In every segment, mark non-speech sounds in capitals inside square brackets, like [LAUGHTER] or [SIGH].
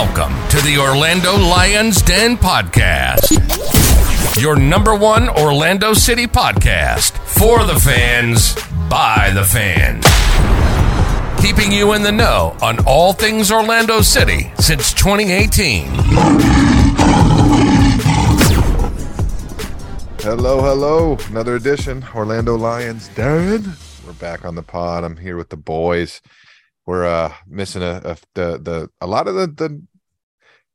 Welcome to the Orlando Lions Den podcast. Your number one Orlando City podcast for the fans, by the fans. Keeping you in the know on all things Orlando City since 2018. Hello, hello. Another edition. Orlando Lions. Darren. We're back on the pod. I'm here with the boys. We're uh missing a, a the the a lot of the the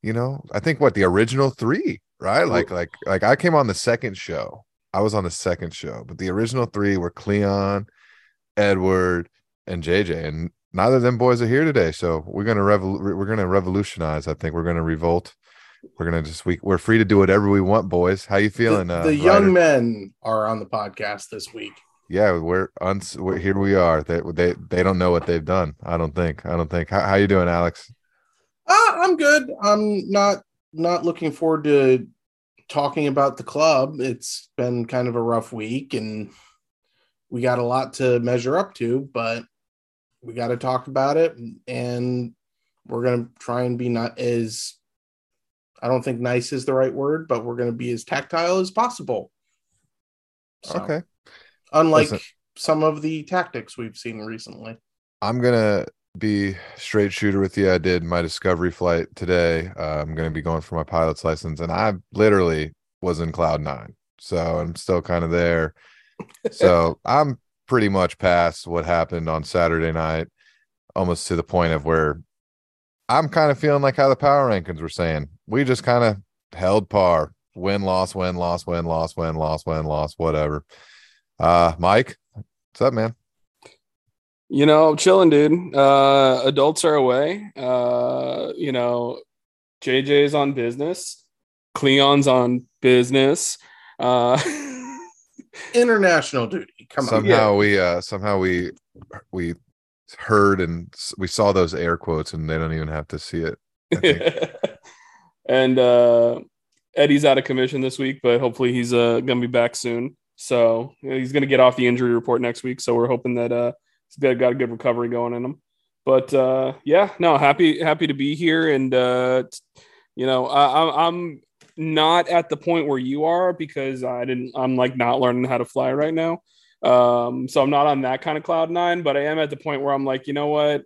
you know, I think what the original three, right? Like like like I came on the second show. I was on the second show, but the original three were Cleon, Edward, and JJ. And neither of them boys are here today. So we're gonna revol- we're gonna revolutionize. I think we're gonna revolt. We're gonna just we we're free to do whatever we want, boys. How you feeling? The, uh, young men are on the podcast this week. Yeah we're, uns- we're here we are they, they they don't know what they've done i don't think i don't think how, how you doing alex Ah, I'm good. I'm not not looking forward to talking about the club. It's been kind of a rough week and we got a lot to measure up to, but we got to talk about it and we're going to try and be not as I don't think nice is the right word, but we're going to be as tactile as possible. So, okay Unlike Listen. some of the tactics we've seen recently. i'm gonna be straight shooter with you. I did my discovery flight today. Uh, i'm gonna be going for my pilot's license and i literally was in cloud nine. So i'm still kind of there. So [LAUGHS] i'm pretty much past what happened on saturday night almost to the point of where i'm kind of feeling like how the power rankings were saying. We just kind of held par. Win loss win loss win loss win loss win loss whatever uh mike what's up man You know, chilling, dude. Uh, adults are away. Uh, you know, JJ's on business. Cleon's on business. Uh, [LAUGHS] International duty. Come on. somehow we uh somehow we we heard and we saw those air quotes and they don't even have to see it [LAUGHS] and uh, Eddie's out of commission this week, but hopefully he's uh, gonna be back soon. So he's gonna get off the injury report next week. So we're hoping that uh, he's got, a good recovery going in him. But uh, yeah, no, happy happy to be here, and uh, you know, I, I'm I'm not at the point where you are because I didn't. I'm like not learning how to fly right now. Um, so I'm not on that kind of cloud nine, but I am at the point where I'm like, you know what?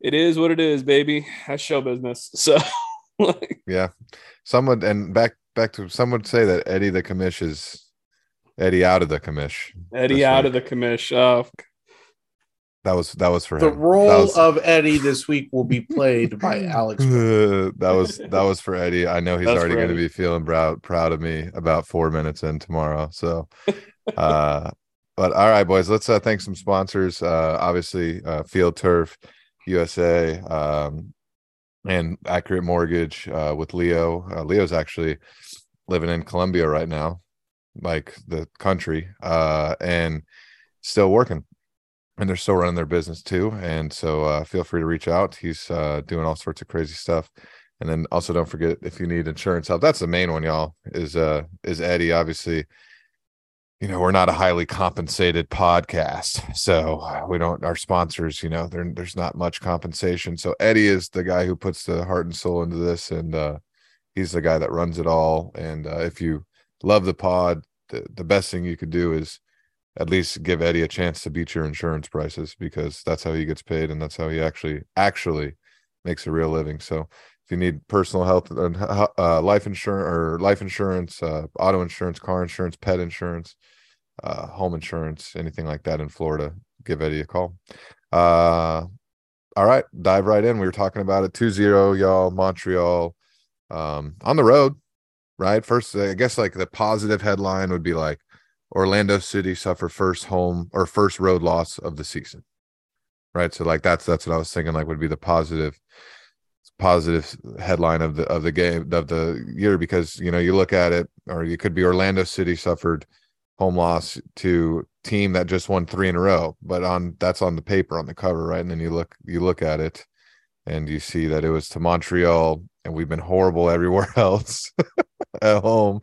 It is what it is, baby. That's show business. So [LAUGHS] like, yeah someone and back back to some would say that eddie the commish is eddie out of the commish Eddie out week. of the commish. Oh, that was that was for The him role was, of Eddie this week will be played by [LAUGHS] Alex. [LAUGHS] that was that was for eddie i know he's That's already going to be feeling proud proud of me about four minutes in tomorrow so [LAUGHS] uh but all right boys let's uh thank some sponsors uh obviously uh field turf usa um and accurate mortgage uh with leo. Uh, leo's actually living in colombia right now like the country uh and still working. And they're still running their business too. And so uh feel free to reach out. He's uh doing all sorts of crazy stuff. And then also don't forget if you need insurance help that's the main one y'all is uh is eddie obviously you know we're not a highly compensated podcast so we don't our sponsors you know there's not much compensation. So eddie is the guy who puts the heart and soul into this and uh he's the guy that runs it all. And uh, if you love the pod the, the best thing you could do is at least give eddie a chance to beat your insurance prices because that's how he gets paid and that's how he actually actually makes a real living. So if you need personal health and uh, life insurance or life insurance uh, auto insurance car insurance pet insurance uh, home insurance, anything like that in Florida, give Eddie a call. Uh, all right, dive right in. We were talking about it 2 0, y'all, Montreal um, on the road, right? First, I guess like the positive headline would be like Orlando City suffer first home or first road loss of the season, right? So, like, that's that's what I was thinking, like, would be the positive positive headline of the of the game of the year because you know you look at it or it could be Orlando City suffered home loss to team that just won three in a row but on that's on the paper on the cover right and then you look you look at it and you see that it was to Montreal and we've been horrible [LAUGHS] everywhere else [LAUGHS] at home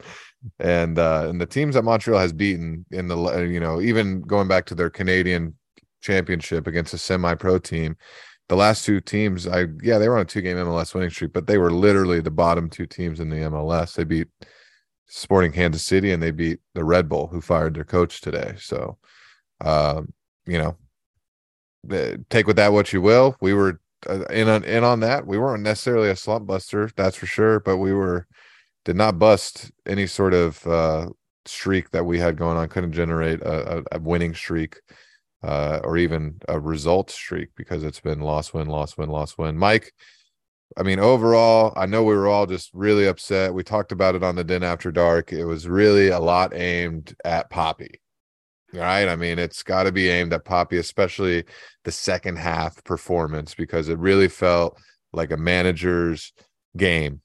and uh and the teams that Montreal has beaten in the you know even going back to their Canadian championship against a semi-pro team the last two teams, I yeah, they were on a two game MLS winning streak, but they were literally the bottom two teams in the MLS. They beat Sporting Kansas City and they beat the Red Bull, who fired their coach today. So, um, you know, take with that what you will. We were uh, in on in on that. We weren't necessarily a slump buster, that's for sure, but we were did not bust any sort of uh, streak that we had going on. Couldn't generate a, a, winning streak uh, or even a result streak because it's been loss win, loss win, loss win. Mike, I mean, overall, I know we were all just really upset. We talked about it on the Den After Dark. It was really a lot aimed at Papi. Right. I mean, it's got to be aimed at Papi, especially the second half performance, because it really felt like a manager's game.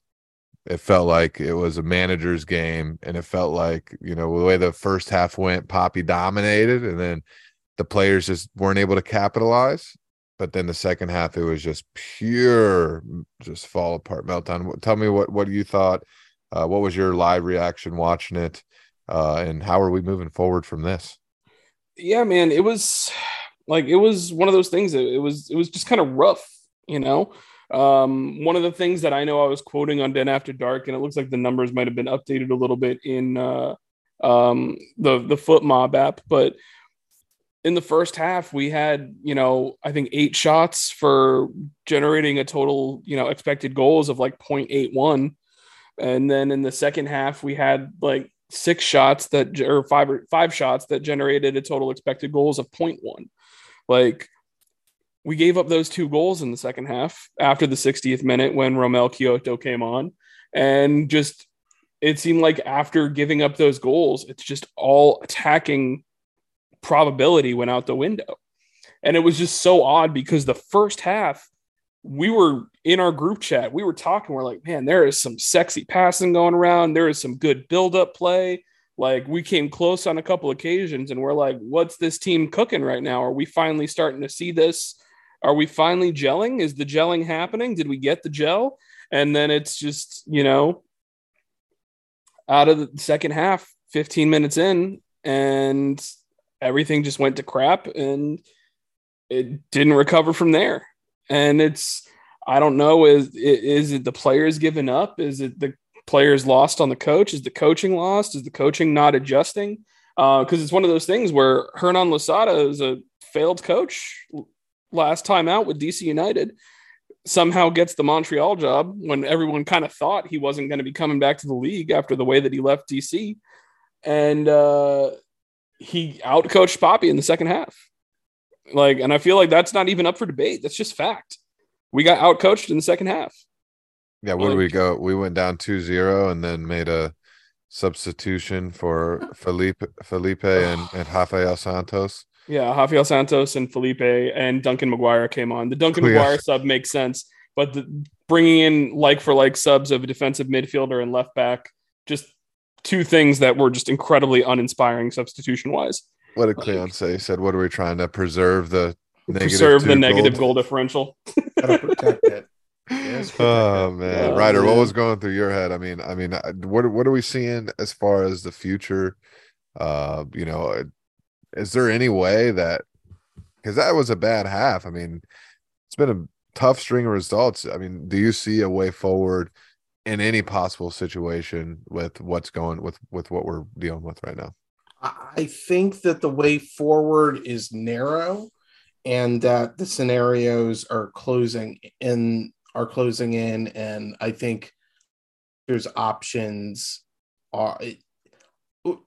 It felt like it was a manager's game. And it felt like, you know, the way the first half went, Papi dominated. And then the players just weren't able to capitalize. But then the second half, it was just pure, just fall apart meltdown. Tell me what what you thought. Uh, what was your live reaction watching it, uh, and how are we moving forward from this? Yeah, man, it was like it was one of those things. That it was it was just kind of rough, you know. Um, one of the things that I know I was quoting on Den After Dark, and it looks like the numbers might have been updated a little bit in uh, um, the the FotMob app, but in the first half we had you know i think eight shots for generating a total you know expected goals of like 0.81 and then in the second half we had like six shots that or five or five shots that generated a total expected goals of 0.1 like we gave up those two goals in the second half after the 60th minute when Romell Quioto came on. And just it seemed like after giving up those goals it's just all attacking probability went out the window. And it was just so odd because the first half, we were in our group chat, we were talking, we're like, man, there is some sexy passing going around. There is some good build up play. Like we came close on a couple occasions and we're like, what's this team cooking right now? Are we finally starting to see this? Are we finally gelling? Is the gelling happening? Did we get the gel? And then it's just, you know, out of the second half, 15 minutes in, and everything just went to crap and it didn't recover from there. And it's, I don't know, is, is it the players giving up? Is it the players lost on the coach? Is the coaching lost? Is the coaching not adjusting? Because uh, it's one of those things where Hernan Losada is a failed coach last time out with DC United. Somehow gets the Montreal job when everyone kind of thought he wasn't going to be coming back to the league after the way that he left DC. And uh, he outcoached Papi in the second half. Like, and I feel like that's not even up for debate. That's just fact. We got outcoached in the second half. Yeah, where did we go? We went down 2-0 and then made a substitution for Felipe Felipe and, [SIGHS] and Rafael Santos. Yeah, Rafael Santos and Felipe and Duncan McGuire came on. The Duncan oh, yeah. McGuire sub makes sense, but the, bringing in like for like subs of a defensive midfielder and left back just two things that were just incredibly uninspiring substitution wise. What did Cleon say? He said, "What are we trying to preserve the preserve the negative goal, goal differential? [LAUGHS] Gotta protect it." Yes, oh man, uh, Reiter, what was going through your head? I mean, I mean, uh, what what are we seeing as far as the future? Uh, you know, is there any way that because that was a bad half? I mean, it's been a tough string of results. I mean, do you see a way forward? In any possible situation with what's going with with what we're dealing with right now. I think that the way forward is narrow and that the scenarios are closing in are closing in. And i think there's options uh, are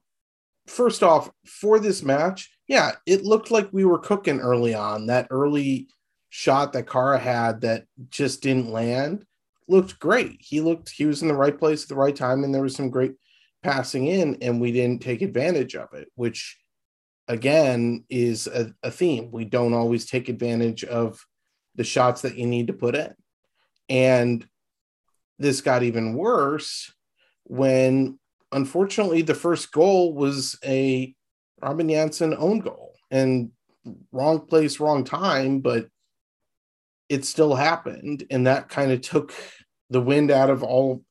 first off for this match yeah it looked like we were cooking early on that early shot that Kara had that just didn't land looked great. He looked he was in the right place at the right time, and there was some great passing in, and we didn't take advantage of it, which again is a, a theme. We don't always take advantage of the shots that you need to put in. And this got even worse when unfortunately the first goal was a Robin Jansson own goal and wrong place, wrong time, but it still happened. And that kind of took the wind out of all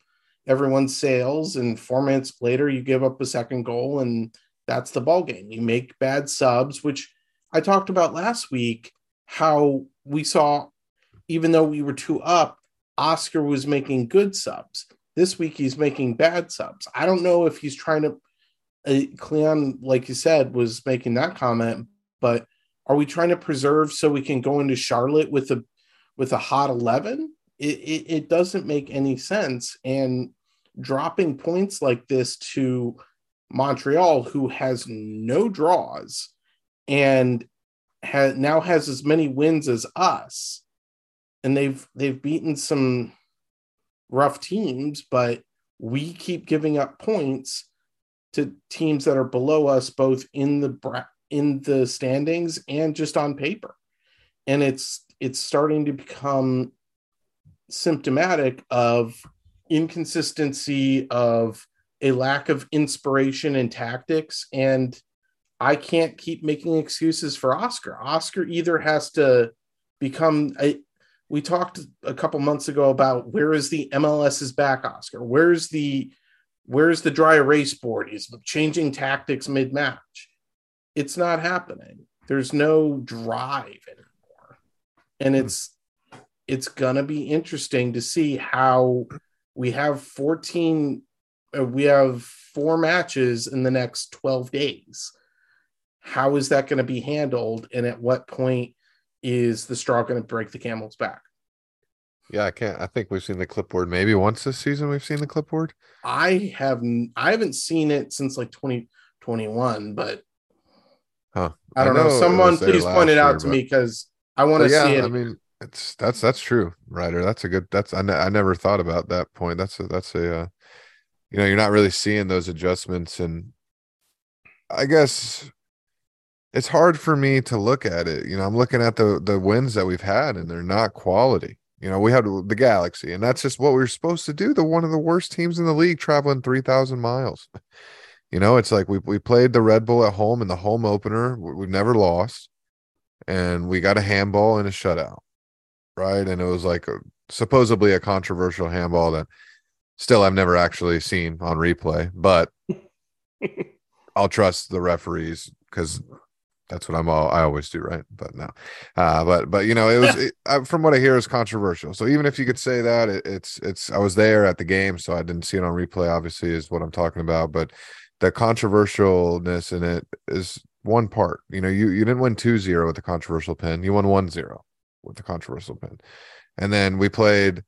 everyone's sails and four minutes later you give up a second goal and that's the ball game you make bad subs which i talked about last week how we saw even though we were two up, Oscar was making good subs. This week he's making bad subs. I don't know if he's trying to. Uh, Cleon, like you said, was making that comment, but are we trying to preserve so we can go into Charlotte with a with a hot eleven? It, it, it doesn't make any sense. And dropping points like this to Montreal, who has no draws and ha- now has as many wins as us, and they've they've beaten some rough teams, but we keep giving up points to teams that are below us, both in the in the standings and just on paper, and it's it's starting to become symptomatic of inconsistency of a lack of inspiration and tactics and i can't keep making excuses for oscar. Oscar either has to become a we talked a couple months ago about where is the mls's back oscar? Where's the where's the dry erase board? Is changing tactics mid-match? It's not happening. There's no drive anymore. And hmm. it's it's gonna be interesting to see how we have 14 uh, we have four matches in the next 12 days how is that going to be handled and at what point is the straw going to break the camel's back Yeah, I can't. I think we've seen the clipboard maybe once this season. We've seen the clipboard. i have i haven't seen it since like 2021 but Huh. i don't I know, know someone please point it out year, to but- me because i want to yeah, see it I mean, it's that's that's true, Reiter. That's a good. That's I, ne- I never thought about that point. That's a that's a. Uh, you know, you're not really seeing those adjustments, and I guess it's hard for me to look at it. You know, I'm looking at the the wins that we've had, and they're not quality. You know, we had the Galaxy, and that's just what we were supposed to do. The one of the worst teams in the league, traveling three thousand miles. [LAUGHS] You know, it's like we we played the Red Bull at home in the home opener. we- We've never lost, and we got a handball and a shutout, right? And it was like a, supposedly a controversial handball that still I've never actually seen on replay, but [LAUGHS] I'll trust the referees because that's what I'm all I always do, right? But no, uh, but but you know, it was it, from what I hear is controversial. So even if you could say that, it, it's it's I was there at the game, so I didn't see it on replay. Obviously, is what I'm talking about, but the controversialness in it is one part. You know, you you didn't win 2-0 with the controversial pin. You won 1-0 with the controversial pin. And then we played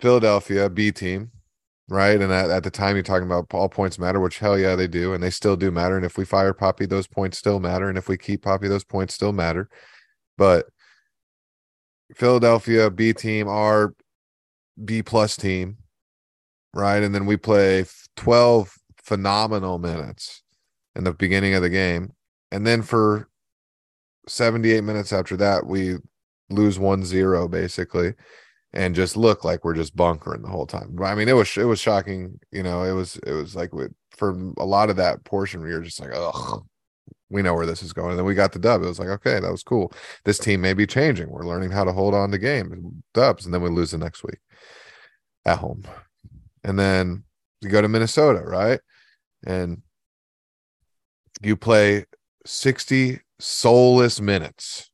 Philadelphia B team, right? And at, at the time you're talking about all points matter, which hell yeah, they do, and they still do matter. And if we fire Papi, those points still matter. And if we keep Papi, those points still matter. But Philadelphia B team, our B plus team, right? And then we play 12 phenomenal minutes in the beginning of the game. And then for 78 minutes after that, we lose 1-0 basically and just look like we're just bunkering the whole time. But I mean, it was it was shocking, you know, it was it was like with, for a lot of that portion we were just like, "Oh, we know where this is going." And then we got the dub. It was like, "Okay, that was cool. This team may be changing. We're learning how to hold on to game dubs." And then we lose the next week at home. And then you go to Minnesota, right? And you play 60 soulless minutes.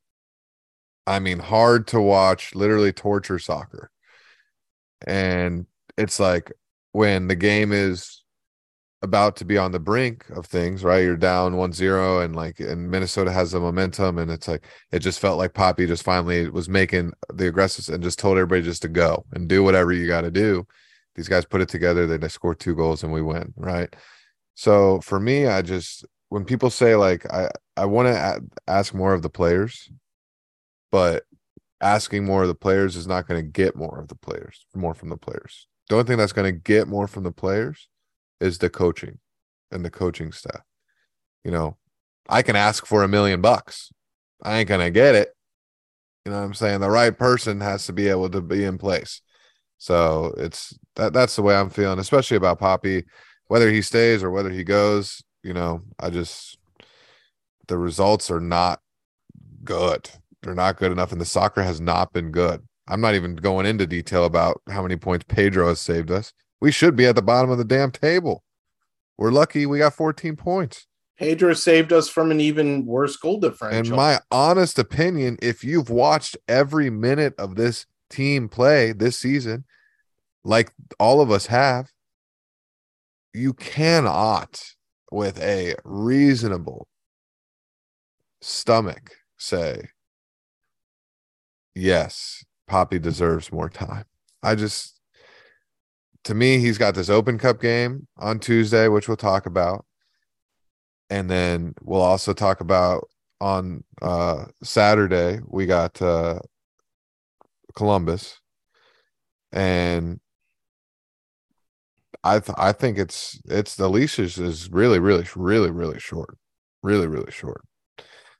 I mean, hard to watch, literally torture soccer. And it's like when the game is about to be on the brink of things, right? You're down 1-0 and like and Minnesota has the momentum and it's like it just felt like Papi just finally was making the aggressive and just told everybody just to go and do whatever you got to do. These guys put it together, they score two goals and we win, right? So for me, I just when people say like I I want to ask more of the players, but asking more of the players is not going to get more of the players, more from the players. The only thing that's going to get more from the players is the coaching and the coaching staff. You know, I can ask for a million bucks. I ain't going to get it. You know what I'm saying? The right person has to be able to be in place. So it's that that's the way I'm feeling, especially about Papi, whether he stays or whether he goes, you know, I just the results are not good. They're not good enough, and the soccer has not been good. I'm not even going into detail about how many points Pedro has saved us. We should be at the bottom of the damn table. We're lucky we got 14 points. Pedro saved us from an even worse goal In differential. my honest opinion, if you've watched every minute of this team play this season, like all of us have, you cannot, with a reasonable stomach, say, yes, Papi deserves more time. I just, to me, he's got this Open Cup game on Tuesday, which we'll talk about. And then we'll also talk about on uh Saturday we got uh Columbus and I th- I think it's it's the leash is, is really really really really short really really short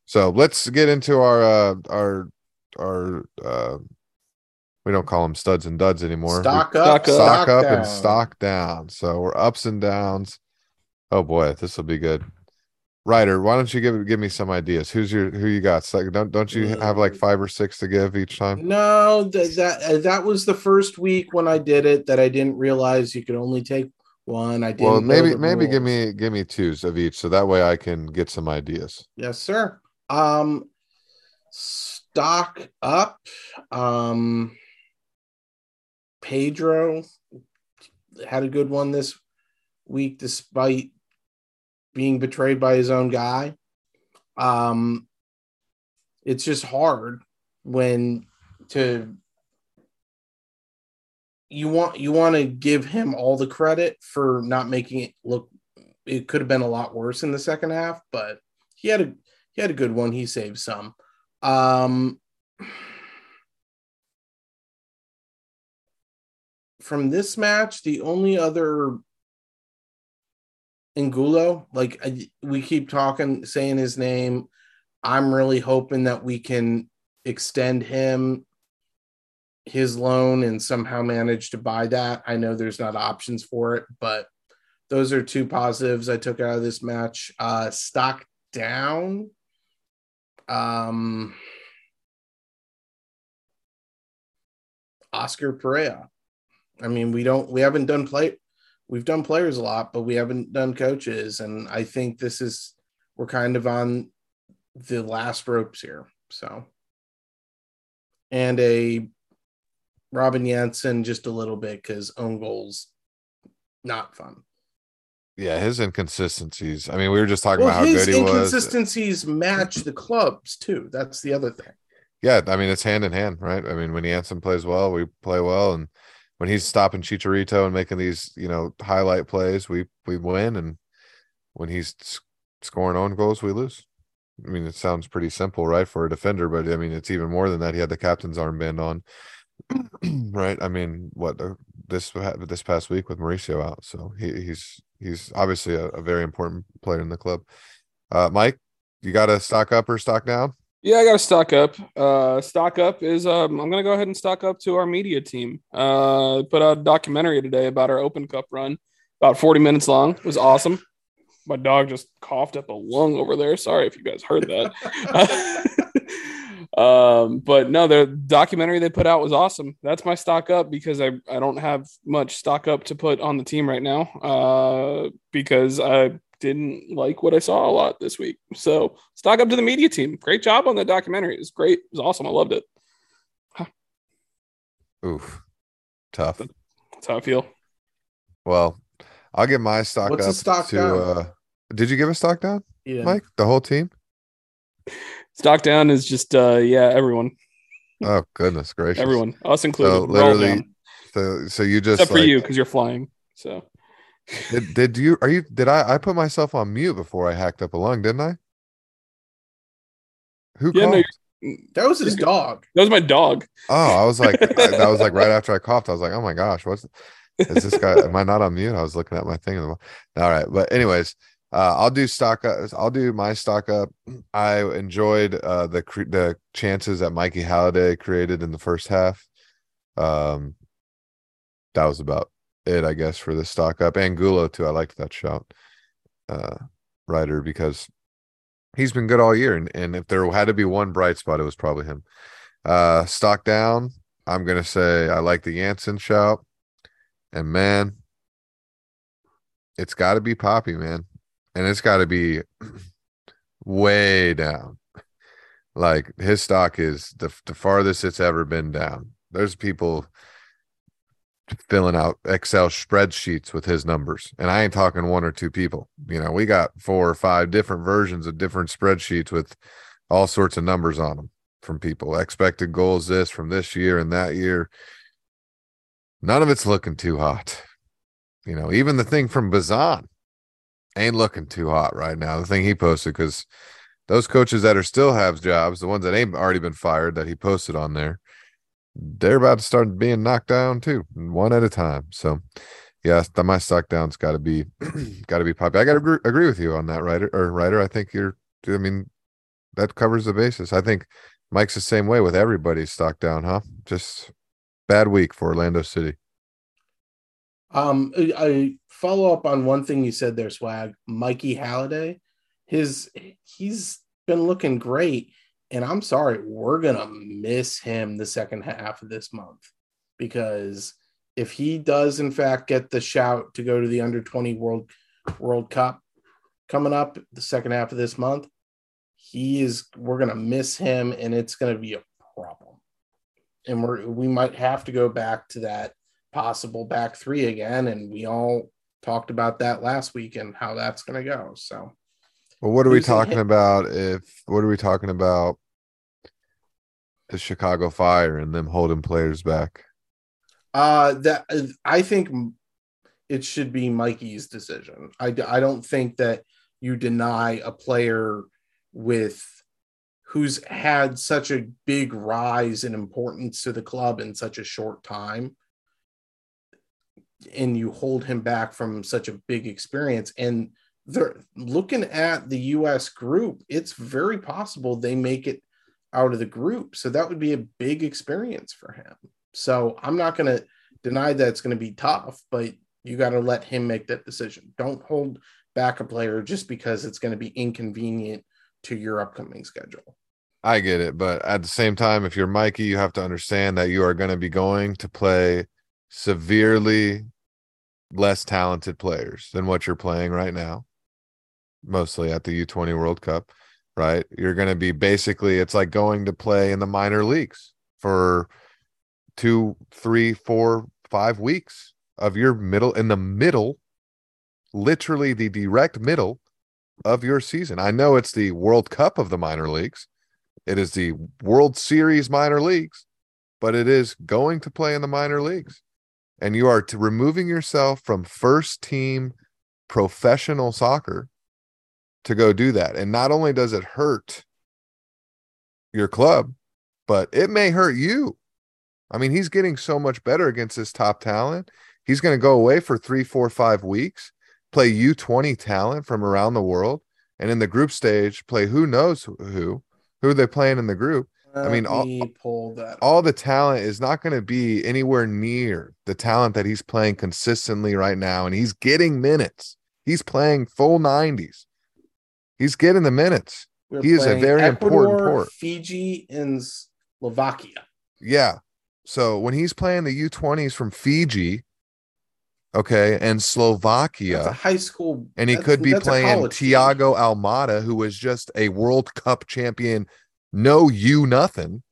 so let's get into our uh our our uh we don't call them studs and duds anymore We- stock up, Stock up. stock up down. and stock down. So we're ups and downs. Oh boy, this will be good. Reiter, why don't you give give me some ideas? Who's your who you got? So don't don't you have like five or six to give each time? No, th- that uh, that was the first week when I did it that I didn't realize you could only take one. I didn't. Well, know maybe the maybe give me give me twos of each, so that way I can get some ideas. Yes, sir. Um, stock up. Um, Pedro had a good one this week, despite being betrayed by his own guy. Um, it's just hard when to you want you want to give him all the credit for not making it look it could have been a lot worse in the second half but he had a he had a good one he saved some um from this match the only other Angulo, like I, we keep talking saying his name i'm really hoping that we can extend him his loan and somehow manage to buy that. I know there's not options for it, but those are two positives I took out of this match. Uh stock down. Um Oscar Pareja. I mean, we don't we haven't done play we've done players a lot, but we haven't done coaches. And I think this is we're kind of on the last ropes here. So and a Robin Jansson just a little bit because own goals not fun. Yeah, his inconsistencies. I mean, we were just talking Well, about how good he was. inconsistencies match the clubs too. That's the other thing. Yeah, I mean it's hand in hand, right? I mean, when Jansson plays well, we play well, and when he's stopping Chicharito and making these, you know, highlight plays, we we win, and when he's scoring own goals, we lose. I mean, it sounds pretty simple, right, for a defender, but I mean, it's even more than that. He had the captain's armband on, [CLEARS THROAT] right? I mean, what this this past week with Mauricio out, so he, he's he's obviously a, a very important player in the club. Uh, Mike, you got to stock up or stock down? Yeah, I got to stock up. Uh, stock up is um, I'm gonna go ahead and stock up to our media team. Uh, put out a documentary today about our Open Cup run, about 40 minutes long. It was awesome. My dog just coughed up a lung over there. Sorry if you guys heard that. [LAUGHS] [LAUGHS] um, but no, the documentary they put out was awesome. That's my stock up because I I don't have much stock up to put on the team right now. Uh, because I didn't like what I saw a lot this week. So stock up to the media team. Great job on the documentary. It was great. It was awesome. I loved it. Huh. Oof, tough. That's how I feel. Well, I'll get my stock What's up the stock to. down? uh Did you give a stock down, Yeah. Mike? The whole team? Stock down is just uh yeah, everyone. Oh goodness gracious! Everyone. Us included. So literally. So so you just Except for you, because you're flying. So Did, did you are you did I I put myself on mute before I hacked up a lung, didn't I? Who Yeah, no, called? That was his dog. that was my dog. oh, I was like I- that was like right [LAUGHS] after I coughed. I was like, oh my gosh, what's is this guy? am I not on mute? I was looking at my thing. All right, but anyways, uh, I'll do stock up. I'll do my stock up. I enjoyed uh, the the chances that Mikey Halliday created in the first half. Um, that was about it, I guess, for the stock up. Angulo too. I liked that shot, uh, Reiter, because he's been good all year, and, and if there had to be one bright spot, it was probably him. Uh, stock down. I'm gonna say I like the Jansson shout, and man, it's got to be Papi, man. And it's got to be way down. Like his stock is the the farthest it's ever been down. There's people filling out Excel spreadsheets with his numbers, and I ain't talking one or two people. You know, we got four or five different versions of different spreadsheets with all sorts of numbers on them from people. Expected goals this from this year and that year. None of it's looking too hot. You know, even the thing from Bazan ain't looking too hot right now. The thing he posted because those coaches that are still have jobs, the ones that ain't already been fired that he posted on there, they're about to start being knocked down too, one at a time. So, yeah, my stock down's got to be [CLEARS THROAT] got to be Papi. I got to agree, agree with you on that, writer or writer. I think you're. I mean, that covers the basis. I think Mike's the same way with everybody's stock down, huh? Just bad week for Orlando City. Um, I follow up on one thing you said there, Swag. Mikey Halliday, his he's been looking great, and I'm sorry, we're gonna miss him the second half of this month because if he does in fact get the shout to go to the under 20 world world cup coming up the second half of this month he is we're gonna miss him and it's gonna be a problem and we're we might have to go back to that possible back three again and we all talked about that last week and how that's gonna go so Well, what are we talking about if what are we talking about the Chicago Fire and them holding players back? Uh, that I think it should be Mikey's decision. I, I don't think that you deny a player with who's had such a big rise in importance to the club in such a short time and you hold him back from such a big experience and they're looking at the US group it's very possible they make it out of the group so that would be a big experience for him so I'm not going to deny that it's going to be tough, but you got to let him make that decision. Don't hold back a player just because it's going to be inconvenient to your upcoming schedule. I get it, but at the same time, if you're Mikey, you have to understand that you are going to be going to play severely less talented players than what you're playing right now, mostly at the U20 World Cup, right? You're going to be basically, it's like going to play in the minor leagues for two, three, four, five weeks of your middle in the middle, literally the direct middle of your season. I know it's the World Cup of the minor leagues. It is the World Series minor leagues, but it is going to play in the minor leagues. And you are to removing yourself from first team professional soccer to go do that. And not only does it hurt your club, but it may hurt you. I mean, he's getting so much better against this top talent. He's going to go away for three, four, five weeks, play U20 talent from around the world, and in the group stage, play who knows who, who, who are they playing in the group. I mean, Let all- me pull that. All the talent is not going to be anywhere near the talent that he's playing consistently right now. And he's getting minutes. He's playing full 90s. He's getting the minutes. We're he is a very important port. Fiji and Slovakia. Yeah. So when he's playing the U20s from Fiji, okay, and Slovakia, high school, and he could be playing. Tiago Almada, who was just a World Cup champion, no you nothing,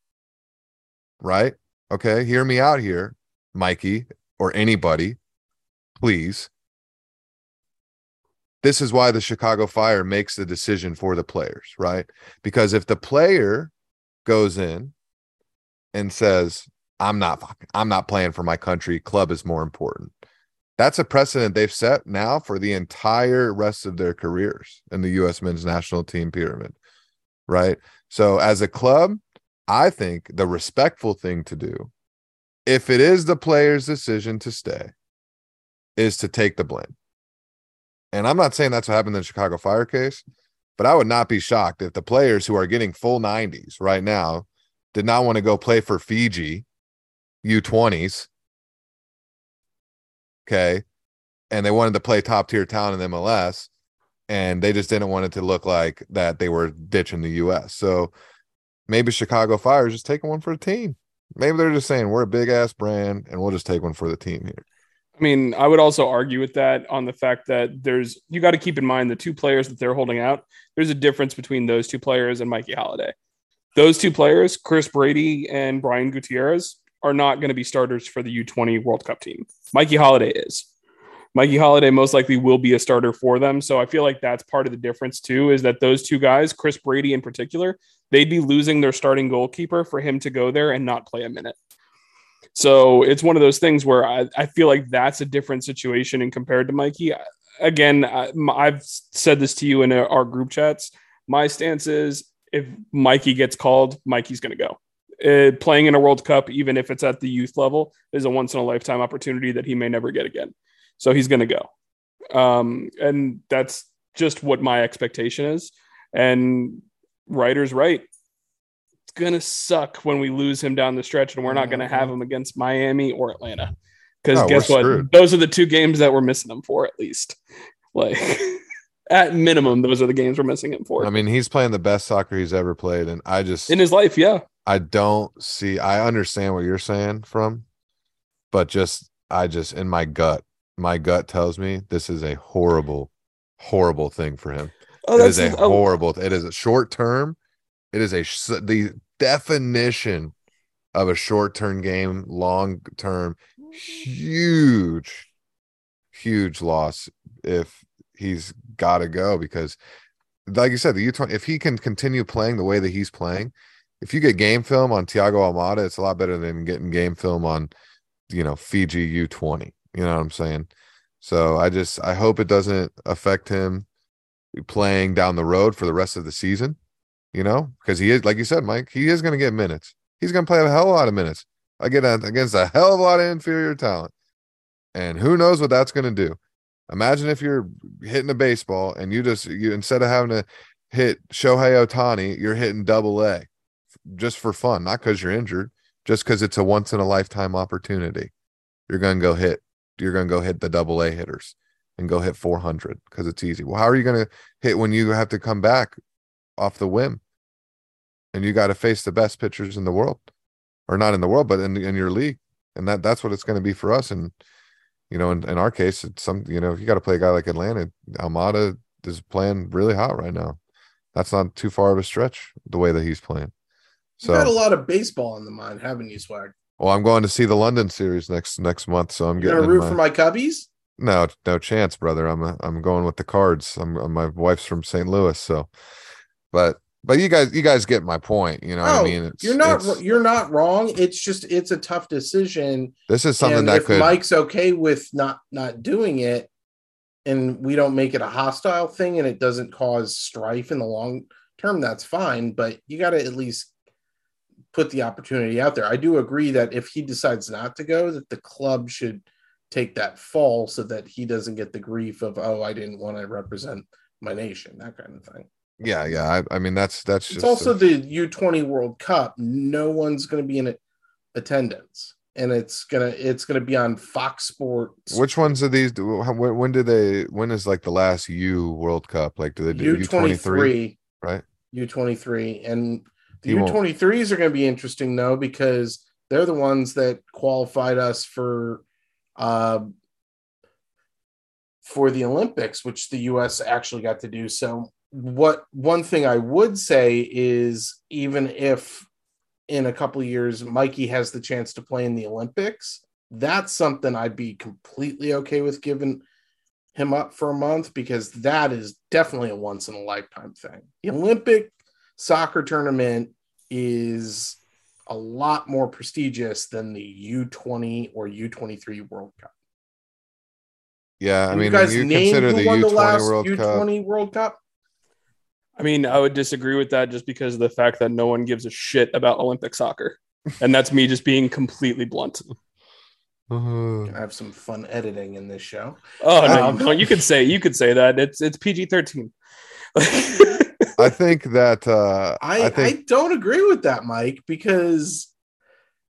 right? Okay, hear me out here, Mikey, or anybody, please. This is why the Chicago Fire makes the decision for the players, right? Because if the player goes in and says, I'm not I'm not playing for my country, club is more important. That's a precedent they've set now for the entire rest of their careers in the US men's national team pyramid, right? So as a club, I think the respectful thing to do, if it is the player's decision to stay, is to take the blame. And I'm not saying that's what happened in the Chicago Fire case, but I would not be shocked if the players who are getting full 90s right now did not want to go play for Fiji U20s. Okay. And they wanted to play top tier talent in MLS. And they just didn't want it to look like that they were ditching the US. So maybe Chicago Fire is just taking one for the team. Maybe they're just saying we're a big ass brand and we'll just take one for the team here. I mean, I would also argue with that on the fact that there's you got to keep in mind the two players that they're holding out. There's a difference between those two players and Mikey Halliday. Those two players, Chris Brady and Brian Gutierrez, are not going to be starters for the U20 World Cup team. Mikey Halliday is. Mikey Halliday most likely will be a starter for them. So I feel like that's part of the difference too, is that those two guys, Chris Brady in particular, they'd be losing their starting goalkeeper for him to go there and not play a minute. So it's one of those things where I, I feel like that's a different situation in compared to Mikey. Again, I, I've said this to you in our group chats. My stance is if Mikey gets called, Mikey's going to go. Uh, playing in a World Cup, even if it's at the youth level, is a once in a lifetime opportunity that he may never get again. So he's going to go. Um, and that's just what my expectation is. And writer's right. It's going to suck when we lose him down the stretch and we're not going to have him against Miami or Atlanta. Because No, guess what? screwed. Those are the two games that we're missing him for, at least. [LAUGHS] Like, at minimum, those are the games we're missing him for. I mean, he's playing the best soccer he's ever played, and I just in his life, yeah. I don't see. I understand what you're saying from, but just I just in my gut, my gut tells me this is a horrible, horrible thing for him. Oh, it is a oh, horrible. It is a short term. It is a the definition of a short term game. Long term, huge, huge loss if he's got to go because, like you said, the U twenty. If he can continue playing the way that he's playing, if you get game film on Tiago Almada, it's a lot better than getting game film on, you know, Fiji U twenty. You know what I'm saying? So I just I hope it doesn't affect him playing down the road for the rest of the season. You know, because he is like you said, Mike. He is going to get minutes. He's going to play a hell of a lot of minutes again against a hell of a lot of inferior talent. And who knows what that's going to do? Imagine if you're hitting a baseball and you just you instead of having to hit Shohei Ohtani, you're hitting double A just for fun, not because you're injured, just because it's a once in a lifetime opportunity. You're going to go hit, you're going to go hit the double A hitters and go hit 400 because it's easy. Well, how are you going to hit when you have to come back off the whim and you got to face the best pitchers in the world or not in the world, but in, in your league? And that that's what it's going to be for us. And, you know, in, in our case, it's some, you know, if you got to play a guy like Atlanta, Almada is playing really hot right now. That's not too far of a stretch the way that he's playing. You've got a lot of baseball in the mind, haven't you, Swag? Well, I'm going to see the London series next next month, so I'm You're getting gonna root my, for my Cubbies? no no chance, brother. I'm a, I'm going with the Cards. I'm uh, my wife's from St. Louis, so but but you guys you guys get my point. You know what I mean? It's, you're not it's- you're not wrong. It's just it's a tough decision. this is something and that if could Mike's okay with not not doing it, and we don't make it a hostile thing, and it doesn't cause strife in the long term, that's fine. But you got to at least put the opportunity out there. I do agree that if he decides not to go, that the club should take that fall so that he doesn't get the grief of oh I didn't want to represent my nation, that kind of thing. yeah yeah. I, I mean that's that's It's just also a- the U20 World Cup. No one's going to be in attendance, and it's gonna it's gonna be on Fox Sports. which ones are these do when, when do they when is like the last U World Cup? Like do they do U twenty three? U23, Right. U23, and the He won't- U23s are going to be interesting though because they're the ones that qualified us for uh, for the Olympics, which the U.S. actually got to do. So, what one thing I would say is even if in a couple of years Mikey has the chance to play in the Olympics, that's something I'd be completely okay with giving him up for a month because that is definitely a once in a lifetime thing. The Olympic soccer tournament is a lot more prestigious than the U20 or U23 World Cup. Yeah, I mean you guys you name consider who the won U the last twenty World Cup. U20 World Cup? I mean, I would disagree with that just because of the fact that no one gives a shit about Olympic soccer. And that's me just being completely blunt. Uh, I have some fun editing in this show. Oh no, Um, you, you could say you could say that. It's it's PG thirteen. [LAUGHS] I think that uh I, I I, don't agree with that, Mike, because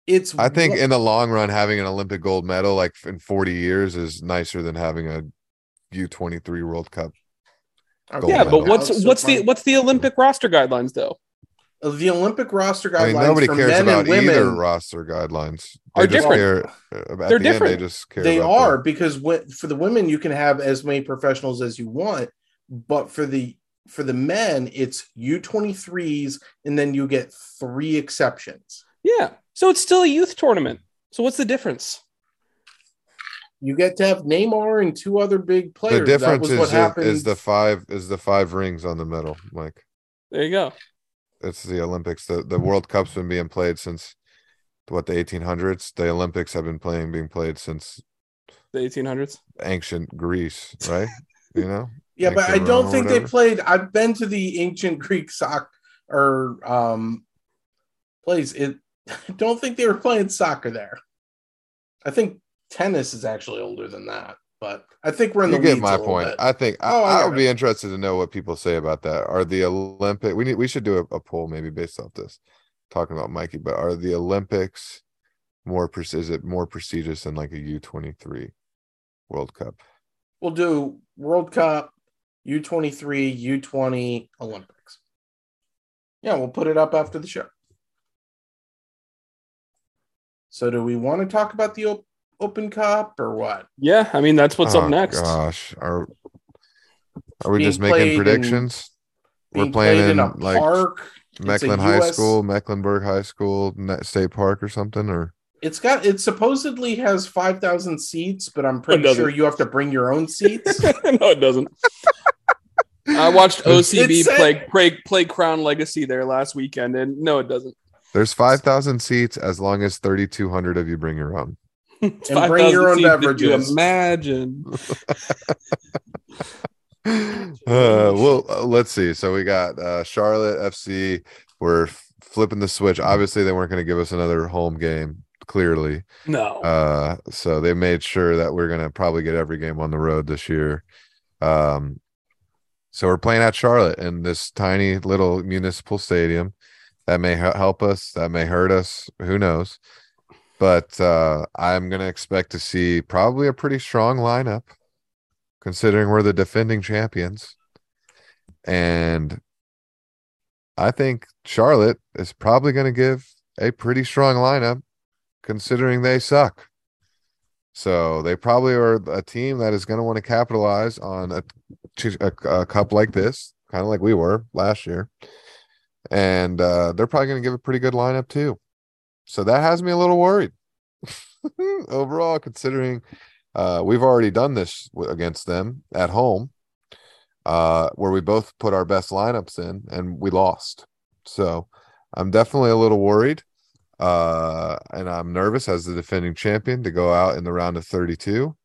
it's I think one- in the long run, having an Olympic gold medal like in 40 years is nicer than having a U23 World Cup. Okay, yeah, but medal. what's so what's the what's the Olympic roster guidelines though? The Olympic roster guidelines I mean, nobody for cares men about and women either roster guidelines. They Are just different. care uh, at They're the end, different. they just care. they about are the- because when, for the women you can have as many professionals as you want but for the for the men it's u23s and then you get three exceptions Yeah. So it's still a youth tournament. So what's the difference? you get to have neymar and two other big the players that difference was is what the, happened is the five is the five rings on the medal, Mike. There you go. It's the Olympics. The the World Cup's been being played since what the 1800s. The Olympics have been playing being played since The 1800s. ancient Greece, right? you know, yeah but i don't think they played i've been to the ancient greek soccer or um place it [LAUGHS] i don't think they were playing soccer there i think tennis is actually older than that but i think we're in the you get weeds a my point. bit. I think I, Oh, I I get would it. be interested to know what people say about that. Are the Olympic? We need we should do a, a poll maybe based off this, talking about Mikey. But are the Olympics more? Is it more prestigious than like a U twenty three World Cup? We'll do World Cup, U23, U20, Olympics. Yeah, we'll put it up after the show. So, do we want to talk about the op- Open Cup or what? Yeah. I mean, that's what's Oh, up next. Gosh, are are we just played making in- predictions? We're playing in, in, a like, park. It's a Mecklen High US School, Mecklenburg High School, State Park, or something, or It's got it supposedly has 5,000 seats, but I'm pretty sure you have to bring your own seats. [LAUGHS] no, it doesn't. I watched OCB It said- play, play play Crown Legacy there last weekend, and no, it doesn't. there's five thousand seats as long as thirty two hundred of you bring your own. [LAUGHS] And bring your own seats, beverages. You imagine. [LAUGHS] uh, well, uh, let's see. So we got uh, Charlotte FC. We're f- flipping the switch. Obviously, they weren't going to give us another home game. Clearly, No. uh, so they made sure that we're going to probably get every game on the road this year. Um, so we're playing at Charlotte in this tiny little municipal stadium. That may he- help us. That may hurt us. Who knows? But uh, I'm going to expect to see probably a pretty strong lineup, considering we're the defending champions. And I think Charlotte is probably going to give a pretty strong lineup, considering they suck. So they probably are a team that is going to want to capitalize on a, a, a cup like this, kind of like we were last year. And uh, they're probably going to give a pretty good lineup too. So that has me a little worried [LAUGHS] overall, considering uh, we've already done this against them at home, uh, where we both put our best lineups in and we lost. So I'm definitely a little worried. Uh, and I'm nervous as the defending champion to go out in the round of 32.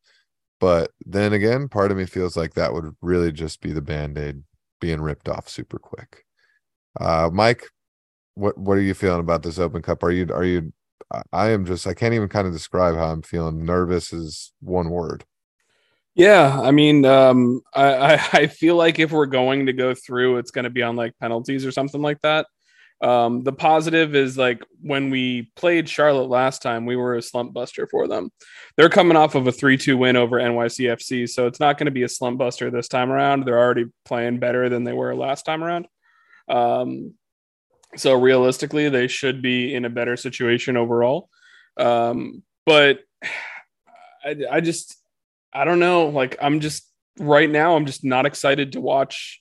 But then again, part of me feels like that would really just be the band aid being ripped off super quick. Uh, Mike, what what are you feeling about this Open Cup? Are you are you? I- am just I can't even kind of describe how I'm feeling. Nervous is one word. Yeah, I mean, um, I I feel like if we're going to go through, it's going to be on like penalties or something like that. Um, the positive is like when we played Charlotte last time, we were a slump buster for them. They're coming off of a 3 2 win over NYCFC, so it's not going to be a slump buster this time around. They're already playing better than they were last time around. Um, so realistically, they should be in a better situation overall. Um, but [SIGHS] I, I just, I don't know. Like, I'm just right now, I'm just not excited to watch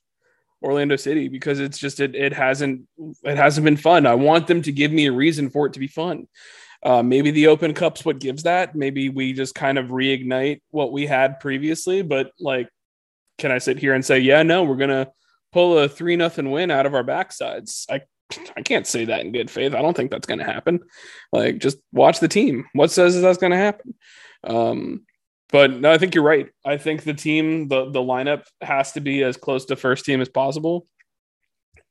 Orlando City because it's just it it hasn't it hasn't been fun. I want them to give me a reason for it to be fun. Uh, maybe the Open Cup's what gives that. Maybe we just kind of reignite what we had previously. But like, can I sit here and say, yeah, no, we're gonna pull a three nothing win out of our backsides? I I can't say that in good faith. I don't think that's gonna happen. Like, just watch the team. What says that's gonna happen? Um, but no, I think you're right. I think the team, the the lineup has to be as close to first team as possible,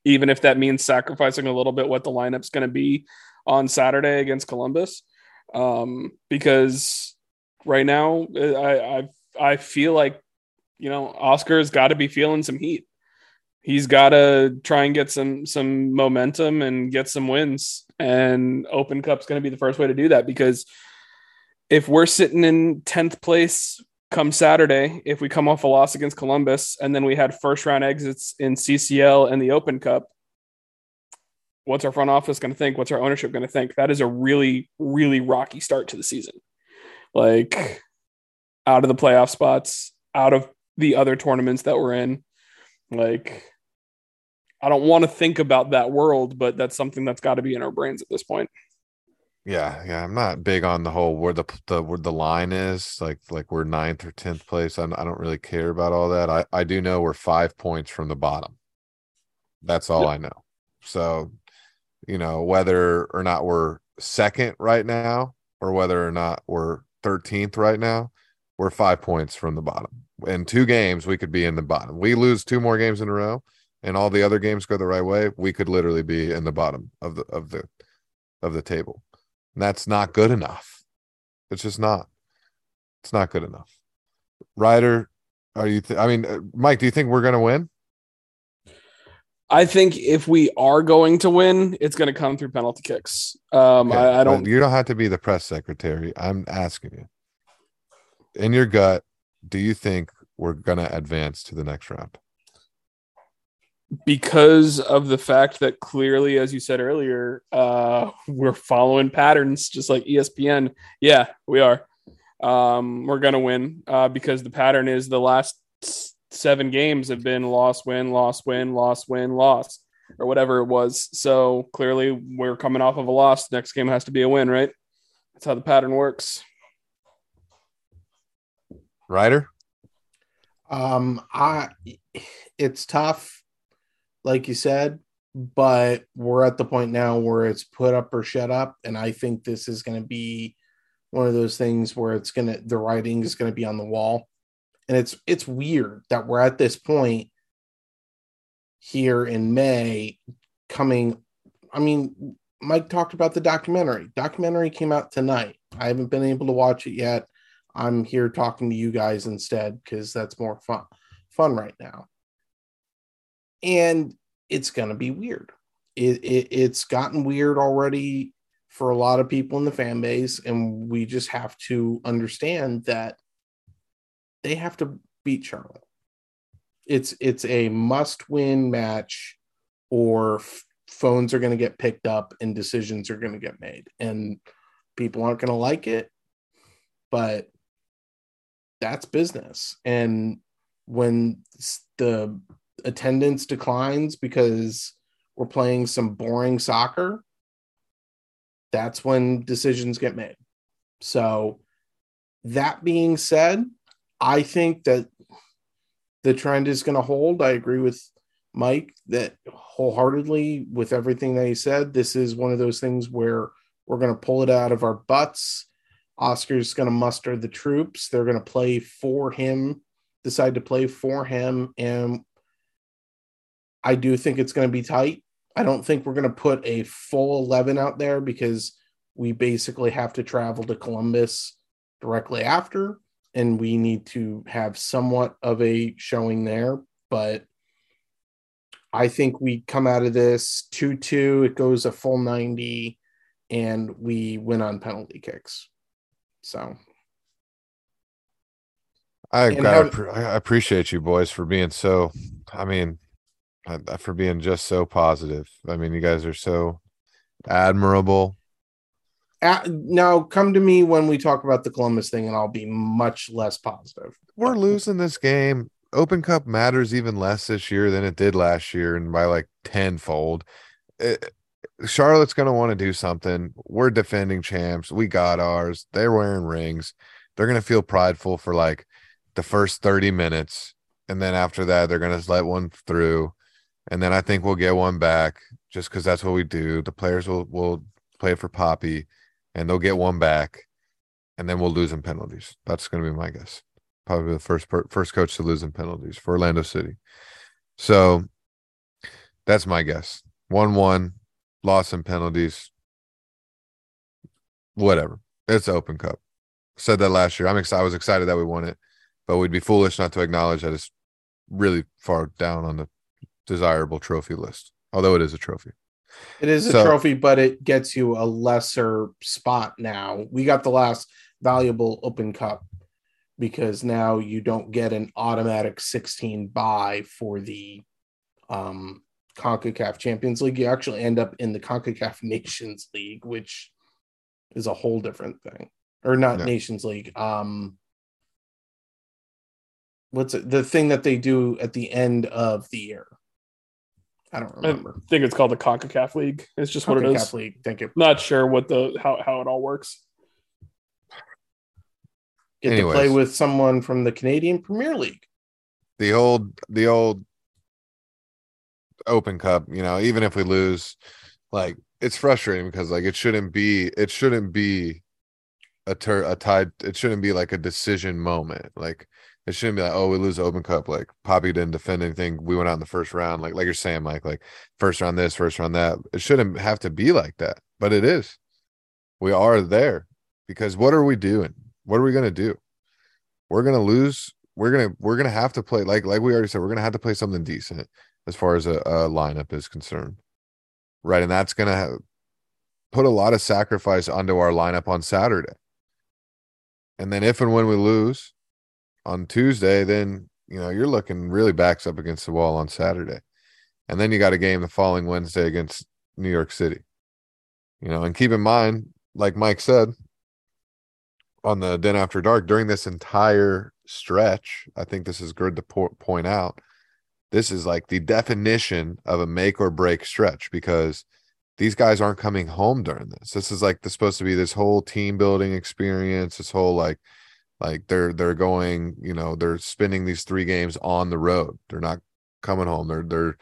even if that means sacrificing a little bit what the lineup's going to be on Saturday against Columbus. Um, because right now, I I I feel like you know Oscar's got to be feeling some heat. He's got to try and get some some momentum and get some wins. And Open Cup's going to be the first way to do that because if we're sitting in 10th place come Saturday, if we come off a loss against Columbus and then we had first round exits in CCL and the Open Cup, What's our front office going to think? What's our ownership going to think? That is a really, really rocky start to the season. Like out of the playoff spots, out of the other tournaments that we're in. Like, I don't want to think about that world, but that's something that's got to be in our brains at this point. Yeah, yeah, I'm not big on the whole where the the where the line is, like like we're ninth or tenth place. I, I don't really care about all that. I I do know we're five points from the bottom. That's all I know. So, you know, whether or not we're second right now, or whether or not we're 13th right now, we're five points from the bottom. In two games, we could be in the bottom. We lose two more games in a row, and all the other games go the right way. We could literally be in the bottom of the of the of the table. And that's not good enough. It's just not. It's not good enough. Reiter, are you? Th- I mean, uh, Mike, do you think we're going to win? I think if we are going to win, it's going to come through penalty kicks. Um, I, I don't. You don't have to be the press secretary. I'm asking you. In your gut, do you think we're going to advance to the next round? Because of the fact that clearly, as you said earlier, uh, we're following patterns just like ESPN. Yeah, we are. Um, we're gonna win uh, because the pattern is the last seven games have been loss, win, loss, win, loss, win, loss, or whatever it was. So clearly, we're coming off of a loss. Next game has to be a win, right? That's how the pattern works. Reiter? Um, I it's tough, like you said, but we're at the point now where it's put up or shut up, and I think this is going to be one of those things where it's gonna the writing is going to be on the wall, and it's it's weird that we're at this point here in May, coming. I mean, Mike talked about the documentary. Documentary came out tonight. I haven't been able to watch it yet. I'm here talking to you guys instead because that's more fun fun right now. And it's gonna be weird. It, it it's gotten weird already for a lot of people in the fan base, and we just have to understand that they have to beat Charlotte. It's it's a must-win match, or f- phones are going to get picked up and decisions are going to get made, and people aren't going to like it, but that's business. And when the attendance declines because we're playing some boring soccer, that's when decisions get made. So, that being said, I think that the trend is going to hold. I agree with Mike that wholeheartedly with everything that he said. This is one of those things where we're going to pull it out of our butts. Oscar's going to muster the troops. They're going to play for him, decide to play for him. And I do think it's going to be tight. I don't think we're going to put a full 11 out there because we basically have to travel to Columbus directly after. And we need to have somewhat of a showing there. But I think we come out of this 2 2. It goes a full 90 and we win on penalty kicks. So I, I, appreciate you boys for being so, I mean, for being just so positive. I mean, you guys are so admirable. uh, now come to me when we talk about the Columbus thing and I'll be much less positive. We're losing this game. Open Cup matters even less this year than it did last year, and by like tenfold. It, Charlotte's going to want to do something. We're defending champs. We got ours. They're wearing rings. They're going to feel prideful for like the first 30 minutes. And then after that, they're going to let one through. And then I think we'll get one back just because that's what we do. The players will, will play for Papi and they'll get one back. And then we'll lose in penalties. That's going to be my guess. Probably the first per, first coach to lose in penalties for Orlando City. So that's my guess. 1 1, loss in penalties. Whatever. It's Open Cup. Said that last year. I'm excited. I was excited that we won it, but we'd be foolish not to acknowledge that it's really far down on the desirable trophy list, although it is a trophy. It is a trophy, but it gets you a lesser spot now. We got the last valuable Open Cup because now you don't get an automatic 16 buy for the um CONCACAF Champions League. You actually end up in the CONCACAF [LAUGHS] Nations League, which is a whole different thing. Or not Yeah. Nations League. Um what's it the thing that they do at the end of the year? I don't remember. I think it's called the CONCACAF League. It's just what it is. CONCACAF. League. Thank you. Not sure what the how, how it all works. Get Anyways. to play with someone from the Canadian Premier League. the old the old open cup you know even if we lose like it's frustrating because like it shouldn't be it shouldn't be a tur a tide it shouldn't be like a decision moment like it shouldn't be like oh we lose the open cup like Papi didn't defend anything we went out in the first round like like you're saying mike like first round this first round that it shouldn't have to be like that but it is. We are there because what are we doing? What are we to do? We're to lose we're gonna we're gonna have to play like like we already said we're gonna have to play something decent as far as a, a lineup is concerned. Right and that's gonna have, put a lot of sacrifice onto our lineup on saturday. And then if and when we lose on tuesday then you know you're looking really backs up against the wall on saturday and then you got a game the following wednesday against new york city you know and keep in mind like mike said on the Den After Dark during this entire stretch. I think this is good to po- point out. This is like the definition of a make or break stretch because these guys aren't coming home during this. This is like the supposed to be this whole team building experience. This whole like like they're they're going, you know, they're spending these three games on the road. They're not coming home. They're they're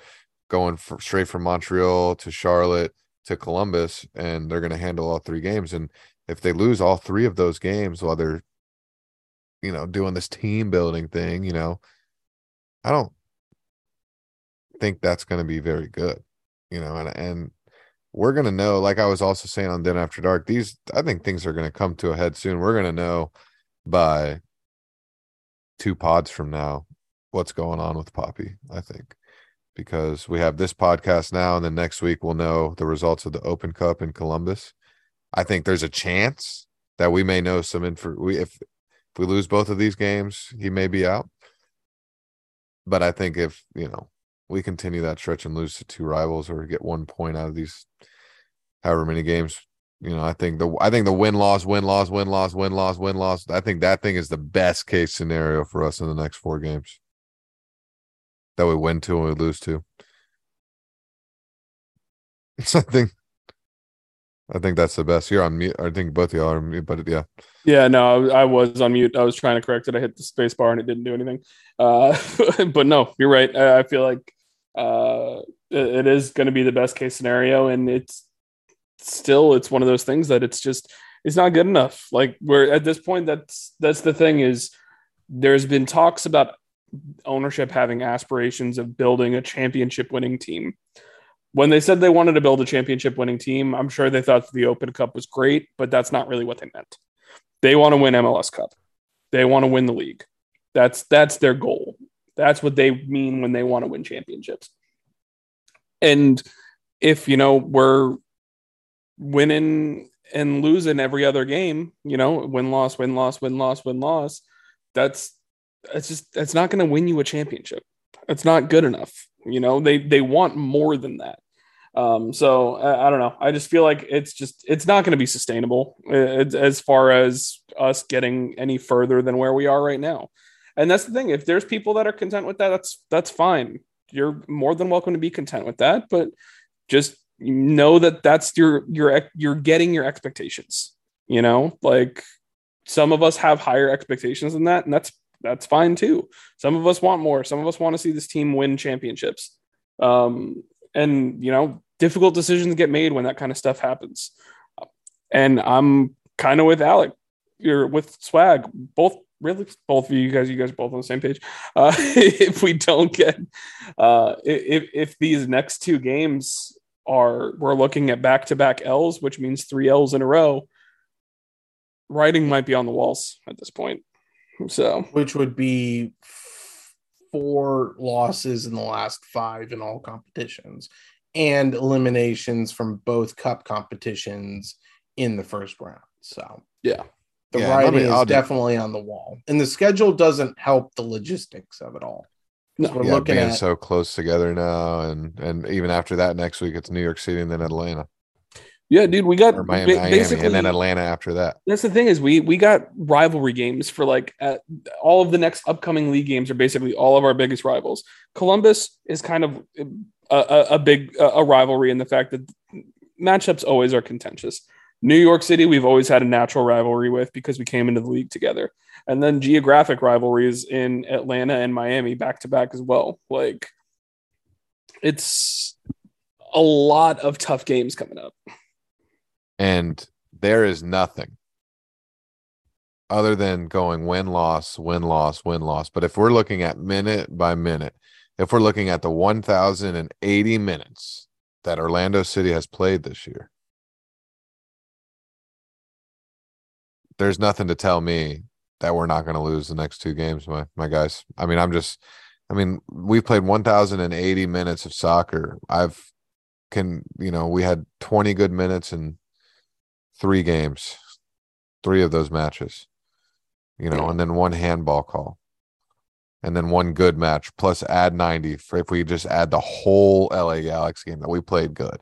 going for, straight from Montreal to Charlotte to Columbus, and they're going to handle all three games. And if they lose all three of those games while they're you know doing this team building thing you know i don't think that's going to be very good you know and and we're going to know like i was also saying on Den After Dark these i think things are going to come to a head soon we're going to know by two pods from now what's going on with Papi i think because we have this podcast now and then next week we'll know the results of the open cup in columbus I think there's a chance that we may know some info. We if if we lose both of these games, he may be out. But I think if you know we continue that stretch and lose to two rivals or get one point out of these however many games, you know, I think the I think the win loss, win loss, win loss, win loss, win loss. I think that thing is the best case scenario for us in the next four games. That we win two and we lose two. [LAUGHS] I think I think that's the best. You're on mute. I think both of y'all are on mute, but yeah. Yeah, no, I, was on mute. I was trying to correct it. I hit the space bar and it didn't do anything. Uh, [LAUGHS] but no, you're right. I, feel like uh, it is going to be the best case scenario, and it's still it's one of those things that it's just it's not good enough. Like we're at this point. That's that's the thing is there's been talks about ownership having aspirations of building a championship winning team when they said they wanted to build a championship winning team, I'm sure they thought the Open Cup was great, but that's not really what they meant. They want to win MLS Cup. They want to win the league. That's that's their goal. That's what they mean when they want to win championships. And if you know we're winning and losing every other game, you know, win loss, win loss, win loss, win loss, that's it's just that's not going to win you a championship. It's not good enough. You know, they they want more than that. Um, so I, I don't know. I just feel like it's just it's not going to be sustainable uh, as far as us getting any further than where we are right now. And that's the thing. If there's people that are content with that, that's that's fine. You're more than welcome to be content with that, but just know that that's your your you're getting your expectations. You know, like some of us have higher expectations than that, and that's that's fine too. Some of us want more. Some of us want to see this team win championships. Um, and you know, difficult decisions get made when that kind of stuff happens. And I'm kind of with Alec. You're with Swag. Both really, both of you guys. You guys are both on the same page. Uh, [LAUGHS] if we don't get, uh, if if these next two games are we're looking at back to back L's, which means three L's in a row. Writing might be on the walls at this point. So, which would be four losses in the last five in all competitions and eliminations from both cup competitions in the first round. So, yeah, the Yeah, writing me- is I'll do- definitely on the wall, and the schedule doesn't help the logistics of it all. No. We're yeah, looking being at so close together now, and and even after that, next week it's New York City and then Atlanta Yeah, dude, we got Miami, ba- basically and then Atlanta after that. That's the thing is we we got rivalry games for like uh, all of the next upcoming league games are basically all of our biggest rivals. Columbus is kind of a, a, a big a rivalry in the fact that matchups always are contentious. New York City we've always had a natural rivalry with because we came into the league together, and then geographic rivalries in Atlanta and Miami back to back as well. Like it's a lot of tough games coming up. and there is nothing other than going win loss win loss win loss but if we're looking at minute by minute if we're looking at the 1080 minutes that Orlando City has played this year there's nothing to tell me that we're not going to lose the next two games my my guys. I mean i'm just i mean we've played 1080 minutes of soccer. I've can you know we had 20 good minutes in three games three of those matches you know Yeah. and then one handball call and then one good match plus add 90 for if we just add the whole la galaxy game that we played good.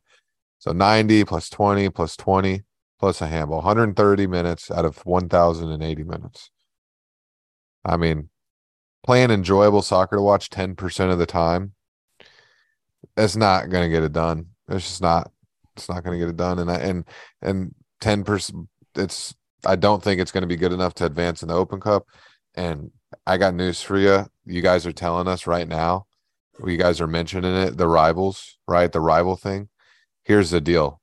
So 90 plus 20 plus 20 plus a handball 130 minutes out of 1080 minutes. I mean playing enjoyable soccer to watch 10% of the time it's not going to get it done. It's just not it's not going to get it done. And I, and and 10% it's i don't think it's going to be good enough to advance in the open cup. And i got news for you you guys are telling us right now you guys are mentioning it the rivals right? The rival thing. Here's the deal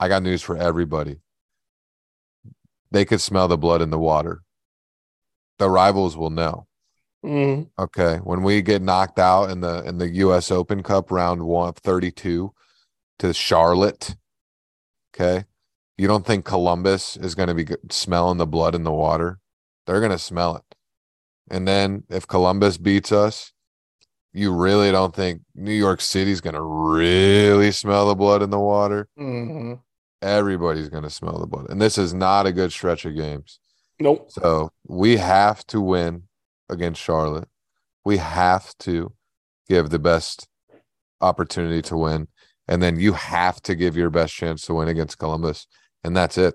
i got news for everybody they could smell the blood in the water the rivals will know Mhm. Okay, when we get knocked out in the in the U.S. Open Cup round one thirty two to Charlotte, okay, you don't think Columbus is going to be smelling the blood in the water? They're going to smell it, and then if Columbus beats us, you really don't think New York City's going to really smell the blood in the water? Mhm. Everybody's going to smell the blood, and this is not a good stretch of games. Nope. So we have to win against Charlotte. We have to give the best opportunity to win. And then you have to give your best chance to win against Columbus. And that's it.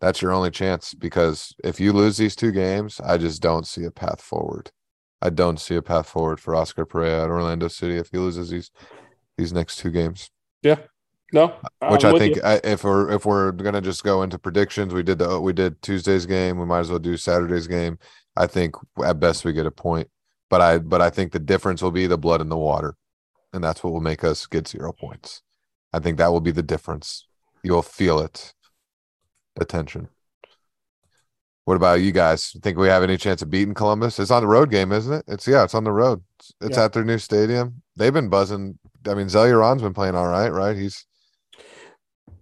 That's your only chance because if you lose these two games, I just don't see a path forward. I don't see a path forward for Oscar Pareja at Orlando City if he loses these these next two games Yeah. No. Uh, which I'm I think you. If we're if we're gonna just go into predictions, we did the we did Tuesday's game. We might as well do Saturday's game. I think at best we get a point, but I but I think the difference will be the blood in the water, and that's what will make us get zero points. I think that will be the difference. You'll feel it, the tension. What about you guys? Think we have any chance of beating Columbus? It's on the road game, isn't it? It's yeah, it's on the road. It's, it's Yeah. at their new stadium. They've been buzzing. I mean, Zelarayán's been playing all right, right? He's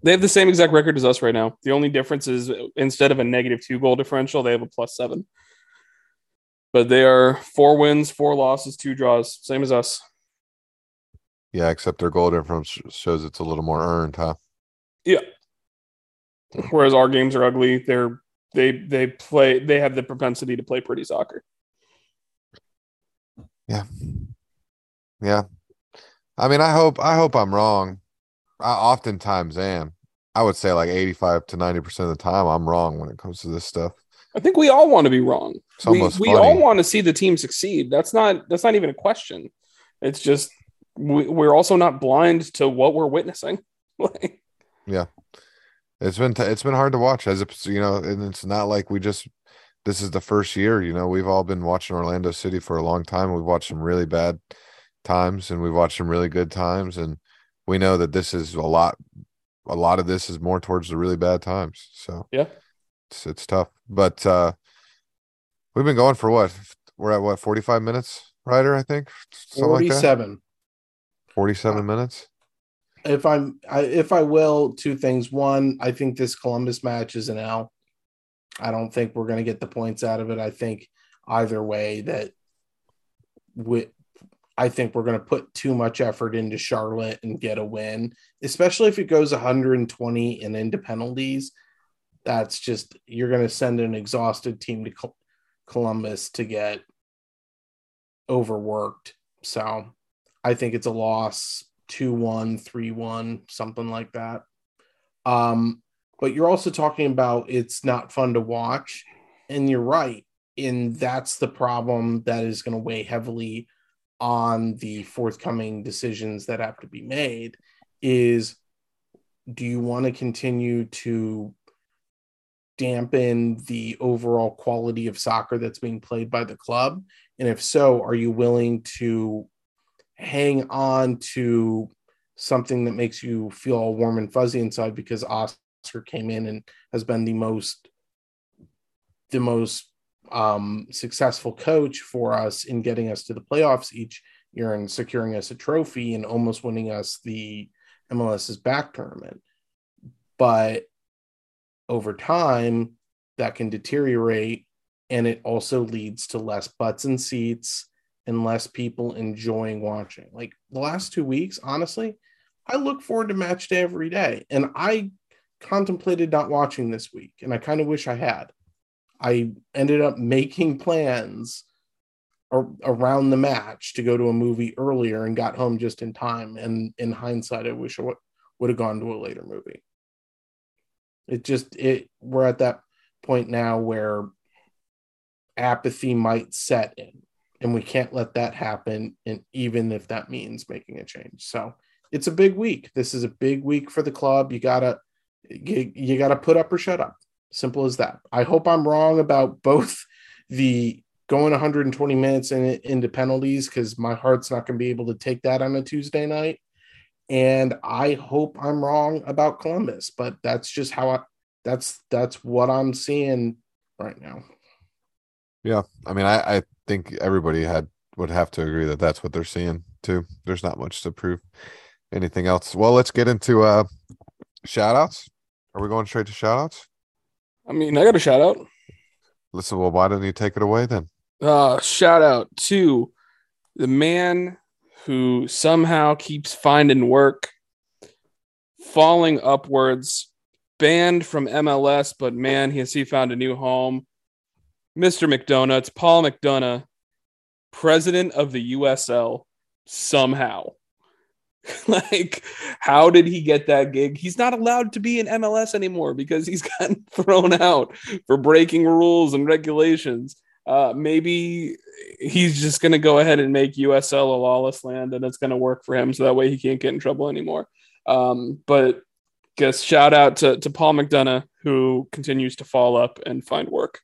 They have the same exact record as us right now. The only difference is instead of a negative two goal differential, they have a plus seven. But they are four wins, four losses, two draws, same as us. Yeah, except their goal difference shows it's a little more earned, huh? Yeah. Whereas our games are ugly. They're they they play they have the propensity to play pretty soccer. Yeah. Yeah. I mean, I hope I hope I'm wrong. I oftentimes am. I would say like 85 to 90% of the time I'm wrong when it comes to this stuff. I think we all want to be wrong. It's We, we all want to see the team succeed. That's not that's not even a question. It's just we, we're also not blind to what we're witnessing. [LAUGHS] Like, It's been t- it's been hard to watch as if you know, and it's not like we just this is the first year, you know, we've all been watching Orlando City for a long time. We've watched some really bad times and we've watched some really good times and we know that this is a lot a lot of this is more towards the really bad times. So Yeah. It's it's tough. But uh we've been going for what? We're at what 45 minutes, Reiter, I think. Something like that. 47. 47 minutes. If I'm, I, if I will, two things. One, I think this Columbus match is an L. I don't think we're going to get the points out of it. I think either way that we, I think we're going to put too much effort into Charlotte and get a win, especially if it goes 120 and into penalties. That's just you're going to send an exhausted team to Col- Columbus to get overworked. So I think it's a loss 2 1, 3 1, something like that. Um, but you're also talking about it's not fun to watch. And you're right. And that's the problem that is going to weigh heavily on the forthcoming decisions that have to be made is do you want to continue to dampen the overall quality of soccer that's being played by the club? And if so, are you willing to hang on to something that makes you feel all warm and fuzzy inside because Oscar came in and has been the most the most um, successful coach for us in getting us to the playoffs each year and securing us a trophy and almost winning us the MLS's back tournament. But over time, that can deteriorate and it also leads to less butts and seats and less people enjoying watching. Like the last two weeks, honestly, I look forward to match day every day. And I contemplated not watching this week, and I kind of wish I had. I ended up making plans ar- around the match to go to a movie earlier and got home just in time. And in hindsight, I wish I w- would have gone to a later movie. It just it we're at that point now where apathy might set in and we can't let that happen and even if that means making a change. So it's a big week. This is a big week for the club. You gotta you, you gotta put up or shut up. Simple as that. I hope i'm wrong about both [LAUGHS] the going 120 minutes in, into penalties because my heart's not going to be able to take that on a tuesday night. And i hope i'm wrong about columbus but that's just how i that's that's what i'm seeing right now Yeah, I mean, I, I think everybody had would have to agree that that's what they're seeing too. There's not much to prove anything else. Well, let's get into uh shout outs. Are we going straight to shout outs? I mean, I got a shout out. Listen, well, why don't you take it away then? Uh, shout out to the man who somehow keeps finding work, falling upwards, banned from MLS, but man, has he found a new home. Mr. McDonuts, Paul McDonough, president of the USL, somehow. [LAUGHS] like, how did he get that gig? He's not allowed to be in MLS anymore because he's [LAUGHS] gotten thrown out for breaking rules and regulations. Uh, maybe he's just going to go ahead and make USL a lawless land and it's going to work for him so that way he can't get in trouble anymore. Um, but guess shout out to, to Paul McDonough who continues to fall up and find work.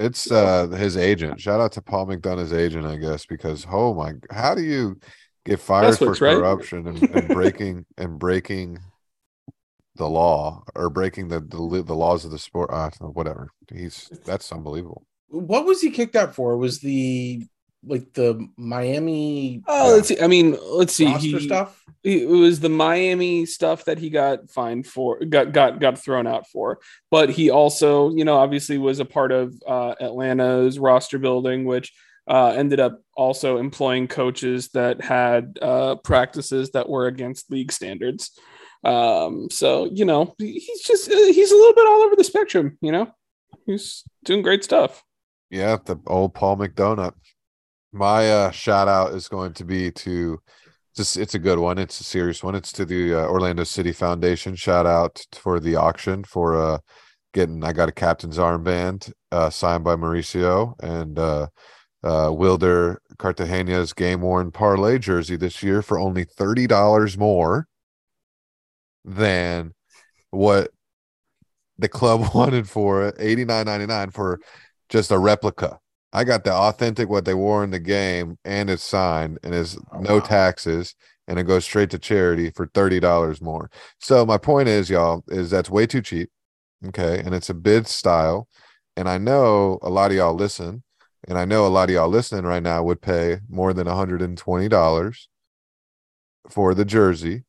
It's uh his agent. Shout out to Paul McDonough's agent, I guess, because oh my, how do you get fired That's for what's right. corruption and, and breaking [LAUGHS] and breaking the law or breaking the the, the laws of the sport? Uh, whatever. He's that's unbelievable. what was he kicked out for was the like the miami Oh, let's see. I mean, let's see. He, stuff it was the Miami stuff that he got fined for, got got got thrown out for. But he also, you know, obviously was a part of uh, Atlanta's roster building, which uh, ended up also employing coaches that had uh, practices that were against league standards. Um, so you know, he's just uh, he's a little bit all over the spectrum. You know, he's doing great stuff. Yeah, the old Paul McDonough. My uh, shout out is going to be to just it's a good one. It's a serious one. It's to the uh, Orlando City Foundation. Shout out for the auction for uh getting I got a captain's armband uh signed by Mauricio and uh uh Wilder Cartagena's game worn parlay jersey this year for only $30 more than what the club [LAUGHS] wanted for it, $89.99 for just a replica. I got the authentic what they wore in the game and it's signed and it's Oh, no wow. taxes and it goes straight to charity for $30 more. So my point is y'all is that's way too cheap. Okay? And it's a bid style and I know a lot of y'all listen and I know a lot of y'all listening right now would pay more than $120 for the jersey.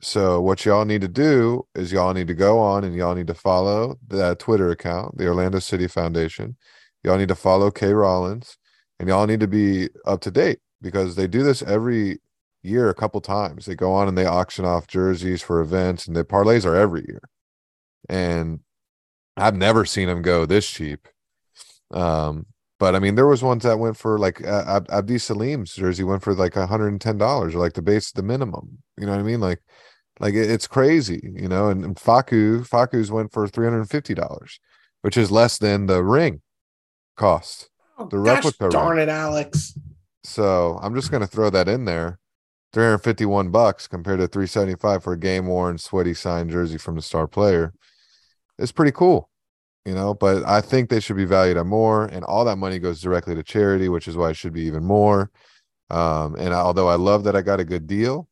So what y'all need to do is y'all need to go on and y'all need to follow the Twitter account, the Orlando City Foundation. Y'all need to follow K Rollins and y'all need to be up to date because they do this every year a couple times. They go on and they auction off jerseys for events and the parlays are every year. And I've never seen them go this cheap. Um But I mean, there was ones that went for like Ab- Abdi Salim's jersey went for like hundred and ten dollars, or like the base, the minimum. You know what I mean? Like, like it, it's crazy, you know. And, and Facu, Facu's went for three hundred and fifty dollars, which is less than the ring cost. Oh, The replica darn it, Alex. So I'm just gonna throw that in there. 351 bucks compared to 375 for a game worn sweaty signed jersey from the star player. It's pretty cool, you know, but I think they should be valued at more and all that money goes directly to charity, which is why it should be even more. Um, and although I love that I got a good deal,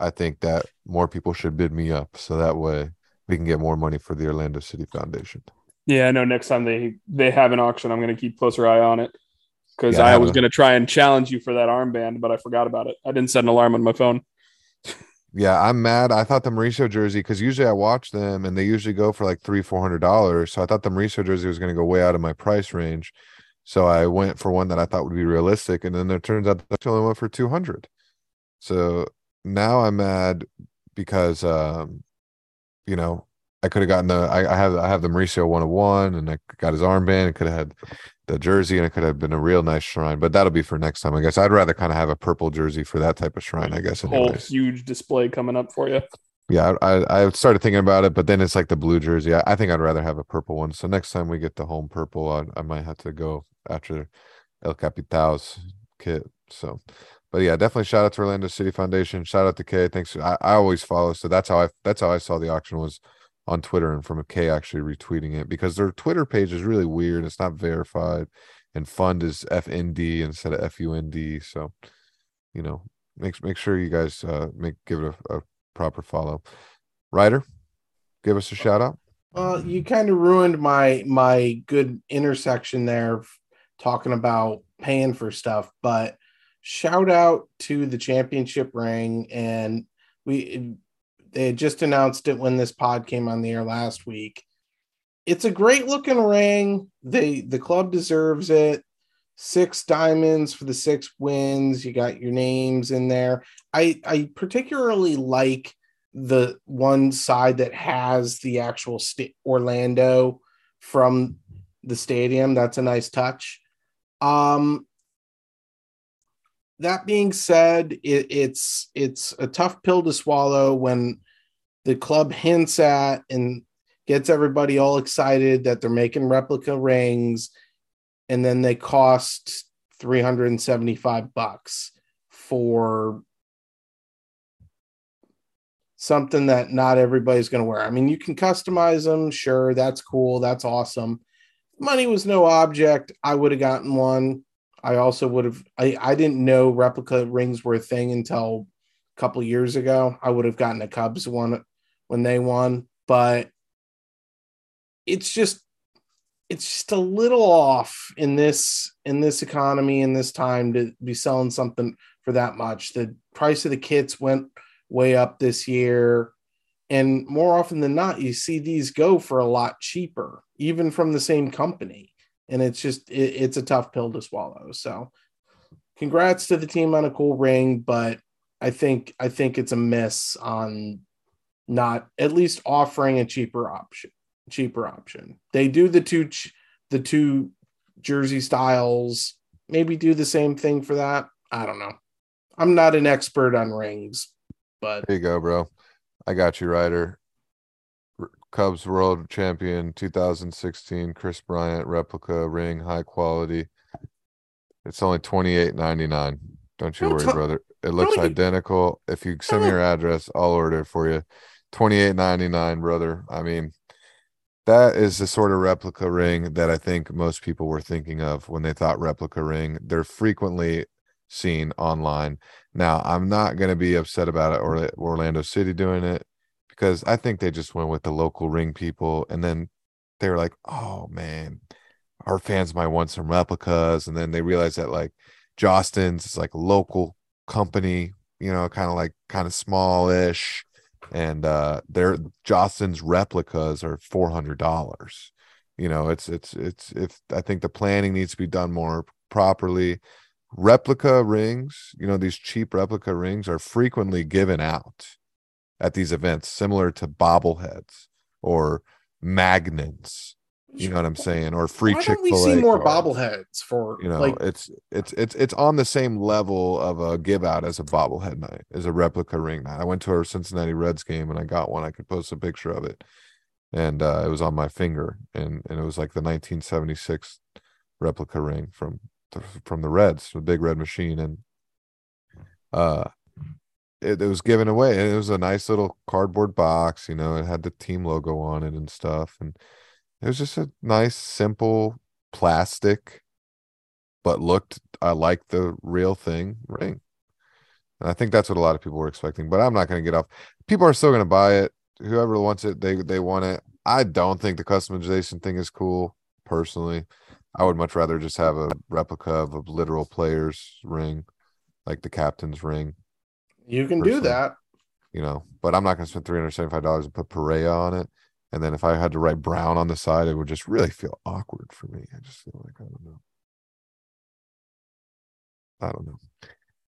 I think that more people should bid me up so that way we can get more money for the Orlando City Foundation. Yeah, I know. Next time they they have an auction, I'm going to keep closer eye on it because Yeah, I I was going to try and challenge you for that armband, but I forgot about it. I didn't set an alarm on my phone. Yeah, I'm mad. I thought the Mauricio jersey, because usually I watch them and they usually go for like three, four hundred dollars. So I thought the Mauricio jersey was going to go way out of my price range. So I went for one that I thought would be realistic, and then it turns out that only went for two hundred. So now I'm mad because um, you know, I could have gotten the I, I have I have the Mauricio one of one and I got his armband and could have had the jersey and it could have been a real nice shrine, but that'll be for next time. I guess I'd rather kind of have a purple jersey for that type of shrine, I guess. Whole huge display coming up for you. Yeah, I I started thinking about it, but then it's like the blue jersey. I, I think I'd rather have a purple one. So next time we get the home purple, I, I might have to go after El Capital's kit. So, but yeah, definitely shout out to Orlando City Foundation. Shout out to Kay. Thanks. I, I always follow, so that's how I that's how I saw the auction was on Twitter and from a K actually retweeting it because their Twitter page is really weird. It's not verified, and fund is FND instead of FUND. So, you know, make make sure you guys uh make give it a, a proper follow. Reiter, give us a shout out. Well, you kind of ruined my my good intersection there, talking about paying for stuff. But shout out to the championship ring, and we they had just announced it when this pod came on the air last week. It's a great looking ring. They the club deserves it. Six diamonds for the six wins. You got your names in there. I I particularly like the one side that has the actual Orlando from the stadium. That's a nice touch. Um, that being said, it, it's it's a tough pill to swallow when the club hints at and gets everybody all excited that they're making replica rings, and then they cost three hundred and seventy five bucks for something that not everybody's going to wear. I mean, you can customize them, sure, that's cool, that's awesome. Money was no object. I would have gotten one. I also would have. I I didn't know replica rings were a thing until a couple years ago. I would have gotten a Cubs one when they won, but it's just it's just a little off in this in this economy in this time to be selling something for that much. The price of the kits went way up this year. And more often than not, you see these go for a lot cheaper, even from the same company. And it's just, it, it's a tough pill to swallow. So, congrats to the team on a cool ring, but I think, I think it's a miss on not at least offering a cheaper option. Cheaper option. They do the two, the two jersey styles. Maybe do the same thing for that. I don't know. I'm not an expert on rings, but There you go, bro. I got you, Reiter. Cubs World Champion 2016 Kris Bryant replica ring, high quality. It's only 28.99. Don't you Don't worry, tell- brother. It looks you- identical. If you send me your address, I'll order it for you. 28.99, brother. I mean, that is the sort of replica ring that I think most people were thinking of when they thought replica ring. They're frequently seen online. Now, I'm not going to be upset about it or Orlando City doing it because I think they just went with the local ring people and then they were like, "Oh man, our fans might want some replicas." And then they realized that like Jostens is like a local company, you know, kind of like kind of smallish and uh their Jostens replicas are $400. You know, it's it's it's if I think the planning needs to be done more properly replica rings, you know, these cheap replica rings are frequently given out at these events, similar to bobbleheads or magnets You know what I'm saying? Or free Why Chick don't we see more bobbleheads for You know, like it's it's it's it's on the same level of a give out as a bobblehead night, as a replica ring night. I went to a Cincinnati Reds game and I got one. I could post a picture of it, and uh, it was on my finger, and and it was like the 1976 replica ring from the, from the Reds, the big red machine, and uh, it, it was given away, and it was a nice little cardboard box. You know, it had the team logo on it and stuff, and it was just a nice, simple plastic but looked i like the real thing ring. And I think that's what a lot of people were expecting. But I'm not going to get off. People are still going to buy it. Whoever wants it, they they want it. I don't think the customization thing is cool. Personally, I would much rather just have a replica of a literal player's ring, like the captain's ring. You can do that. You know, but I'm not going to spend three hundred seventy-five dollars and put Perea on it. And then if I had to write Brown on the side, it would just really feel awkward for me. I just feel like I don't know. I don't know.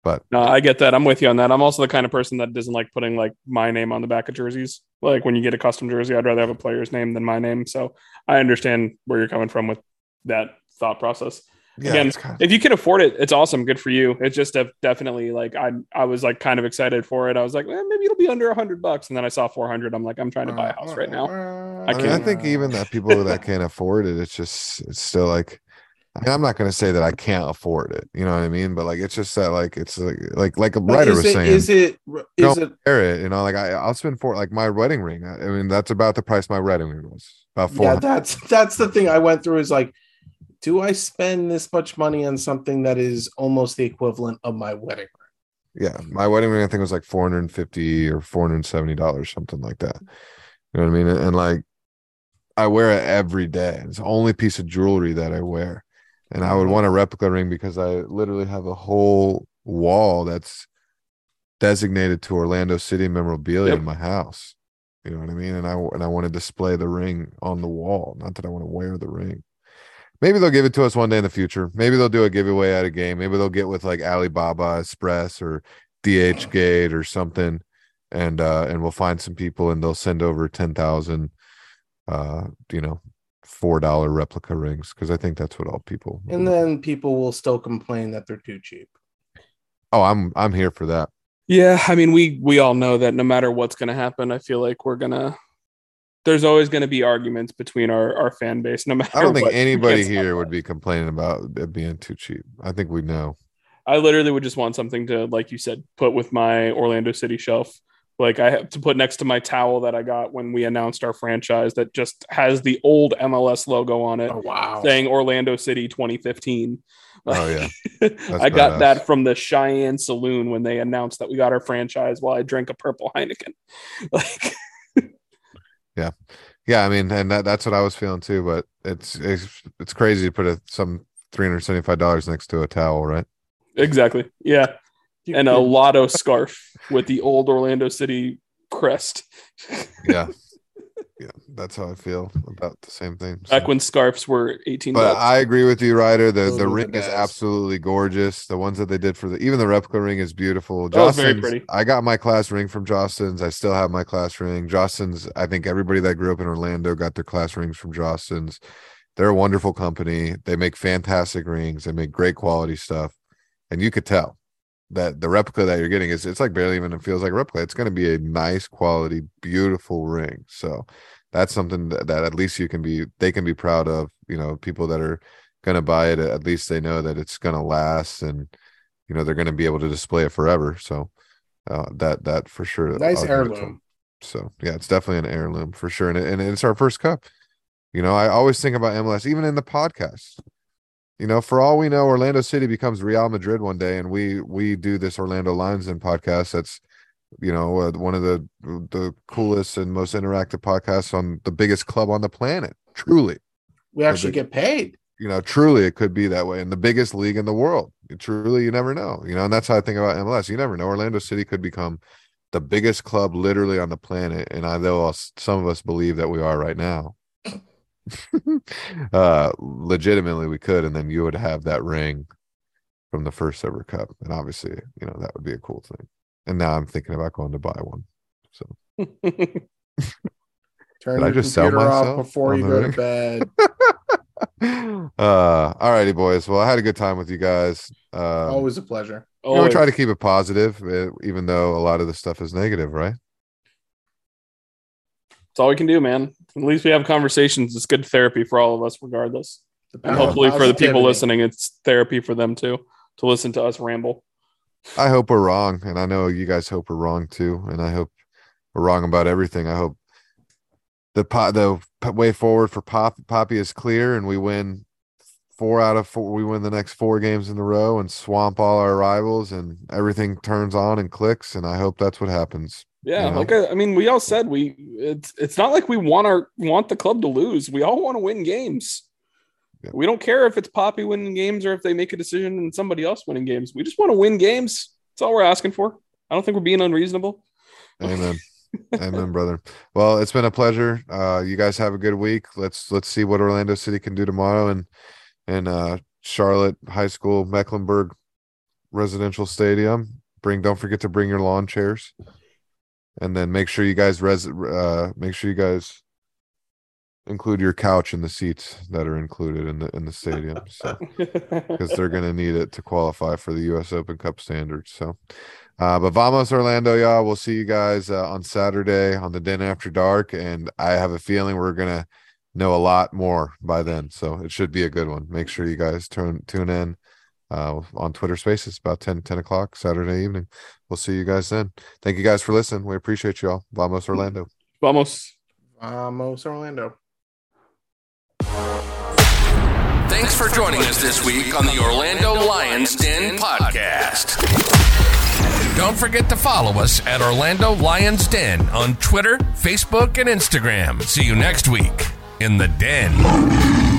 But No, I get that. I'm with you on that. I'm also the kind of person that doesn't like putting like my name on the back of jerseys. Like when you get a custom jersey, I'd rather have a player's name than my name. So I understand where you're coming from with that thought process. Yeah, Again, kind of, If you can afford it, it's awesome. Good for you. It's just def- definitely like I I was like kind of excited for it. I was like, eh, maybe it'll be under a hundred bucks, and then I saw four hundred. I'm like, I'm trying to buy a house right now. I, mean, I can't- think even that people that can't afford it, it's just it's still like I mean, I'm not gonna say that I can't afford it, you know what I mean? But like it's just that like it's like like like a But Reiter is was it, saying, is it is Don't- it wear it, you know, like I I'll spend for like my wedding ring. I, I mean, that's about the price my wedding ring was. About four. yeah that's that's the thing i went through is like do i spend this much money on something that is almost the equivalent of my wedding ring? yeah, my wedding ring I think was like 450 or 470 dollars, something like that. You know what I mean? And, and, like I wear it every day. It's the only piece of jewelry that I wear. And I would want a replica ring because I literally have a whole wall that's designated to Orlando City memorabilia Yep. in my house. You know what I mean? And I and I want to display the ring on the wall. Not that I want to wear the ring. Maybe they'll give it to us one day in the future. Maybe they'll do a giveaway at a game. Maybe they'll get with like Alibaba Express or DH Gate or something, and uh and we'll find some people and they'll send over ten thousand, uh, you know, four dollar replica rings because I think that's what all people. and then people will still complain that they're too cheap oh, I'm I'm here for that. Yeah, I mean, we we all know that no matter what's going to happen, I feel like we're gonna. There's always going to be arguments between our our fan base. No [LAUGHS] matter. I don't think what. anybody here would be complaining about it being too cheap. I think we know. I literally would just want something to, like you said, put with my Orlando City shelf. Like I have to put next to my towel that I got when we announced our franchise that just has the old MLS logo on it, oh wow saying Orlando City 2015. Oh yeah, [LAUGHS] I got badass. that from the Cheyenne Saloon when they announced that we got our franchise while I drank a purple Heineken. [LAUGHS] Like yeah. Yeah. I mean, and that, that's what I was feeling too. But it's it's it's crazy to put a, some three hundred seventy five dollars next to a towel, right? exactly. Yeah. And a could- lotto scarf with the old Orlando City crest. Yeah, [LAUGHS] yeah. That's how I feel about the same thing. so. Back when scarves were 18 But bucks. I agree with you, Reiter. The Those the were the ring is absolutely gorgeous. The ones that they did for the even the replica ring is beautiful. That was very pretty. I got my class ring from Jostens. I still have my class ring. Jostens. I think everybody that grew up in Orlando got their class rings from Jostens. They're a wonderful company. They make fantastic rings. They make great quality stuff, and you could tell that the replica that you're getting is it's like barely even it feels like a replica. It's going to be a nice quality, beautiful ring. So that's something that, that at least you can be they can be proud of. You know, people that are going to buy it at least they know that it's going to last and you know they're going to be able to display it forever. So uh, that that for sure. nice give it heirloom So yeah, it's definitely an heirloom for sure, and, it, and it's our first cup. You know, I always think about MLS, even in the podcast. You know, for all we know, Orlando City becomes Real Madrid one day, and we we do this Orlando Lions Den podcast. That's you know uh, one of the the coolest and most interactive podcasts on the biggest club on the planet. Truly, we actually big- get paid you know, truly it could be that way in the biggest league in the world. Truly, you never know. You know, and that's how I think about MLS. You never know. Orlando City could become the biggest club literally on the planet, and I know some of us believe that we are right now. [LAUGHS] uh legitimately we could and then you would have that ring from the first ever cup and obviously you know that would be a cool thing and now i'm thinking about going to buy one so [LAUGHS] Turn Did I your just sell computer off myself before you go ring? to bed. [LAUGHS] uh all righty boys well i had a good time with you guys um Always a pleasure. you know, we try to keep it positive uh, even though a lot of the stuff is negative right That's all we can do, man. At least we have conversations. It's good therapy for all of us, regardless. And power hopefully, for the people listening, it's therapy for them too to listen to us ramble. i hope we're wrong and i know you guys hope we're wrong too and i hope we're wrong about everything i hope the po- the way forward for Pop Papi is clear, and we win four out of four. We win the next four games in a row and swamp all our rivals, and everything turns on and clicks. And I hope that's what happens. Yeah, You know? like I, I mean, we all said we. It's it's not like we want our want the club to lose. We all want to win games. Yeah. We don't care if it's Papi winning games or if they make a decision and somebody else winning games. We just want to win games. That's all we're asking for. I don't think we're being unreasonable. Amen. [LAUGHS] Amen, brother. Well, it's been a pleasure. Uh, you guys have a good week. Let's let's see what Orlando City can do tomorrow, and and uh, Charlotte High School Mecklenburg Residential Stadium. Bring don't forget to bring your lawn chairs, and then make sure you guys res uh, make sure you guys include your couch in the seats that are included in the in the stadium. So [LAUGHS] because they're going to need it to qualify for the U.S. Open Cup standards. So, uh, but vamos Orlando, y'all. We'll see you guys uh, on Saturday on the Den After Dark, and I have a feeling we're gonna know a lot more by then. So it should be a good one. Make sure you guys turn tune in uh, on Twitter Spaces about 10, 10 o'clock Saturday evening. We'll see you guys then. Thank you guys for listening. We appreciate you all. Vamos Orlando. Vamos. Vamos, Orlando. Thanks for joining us this week on the Orlando Lions Den podcast. Don't forget to follow us at Orlando Lions Den on Twitter, Facebook, and Instagram. See you next week in the Den.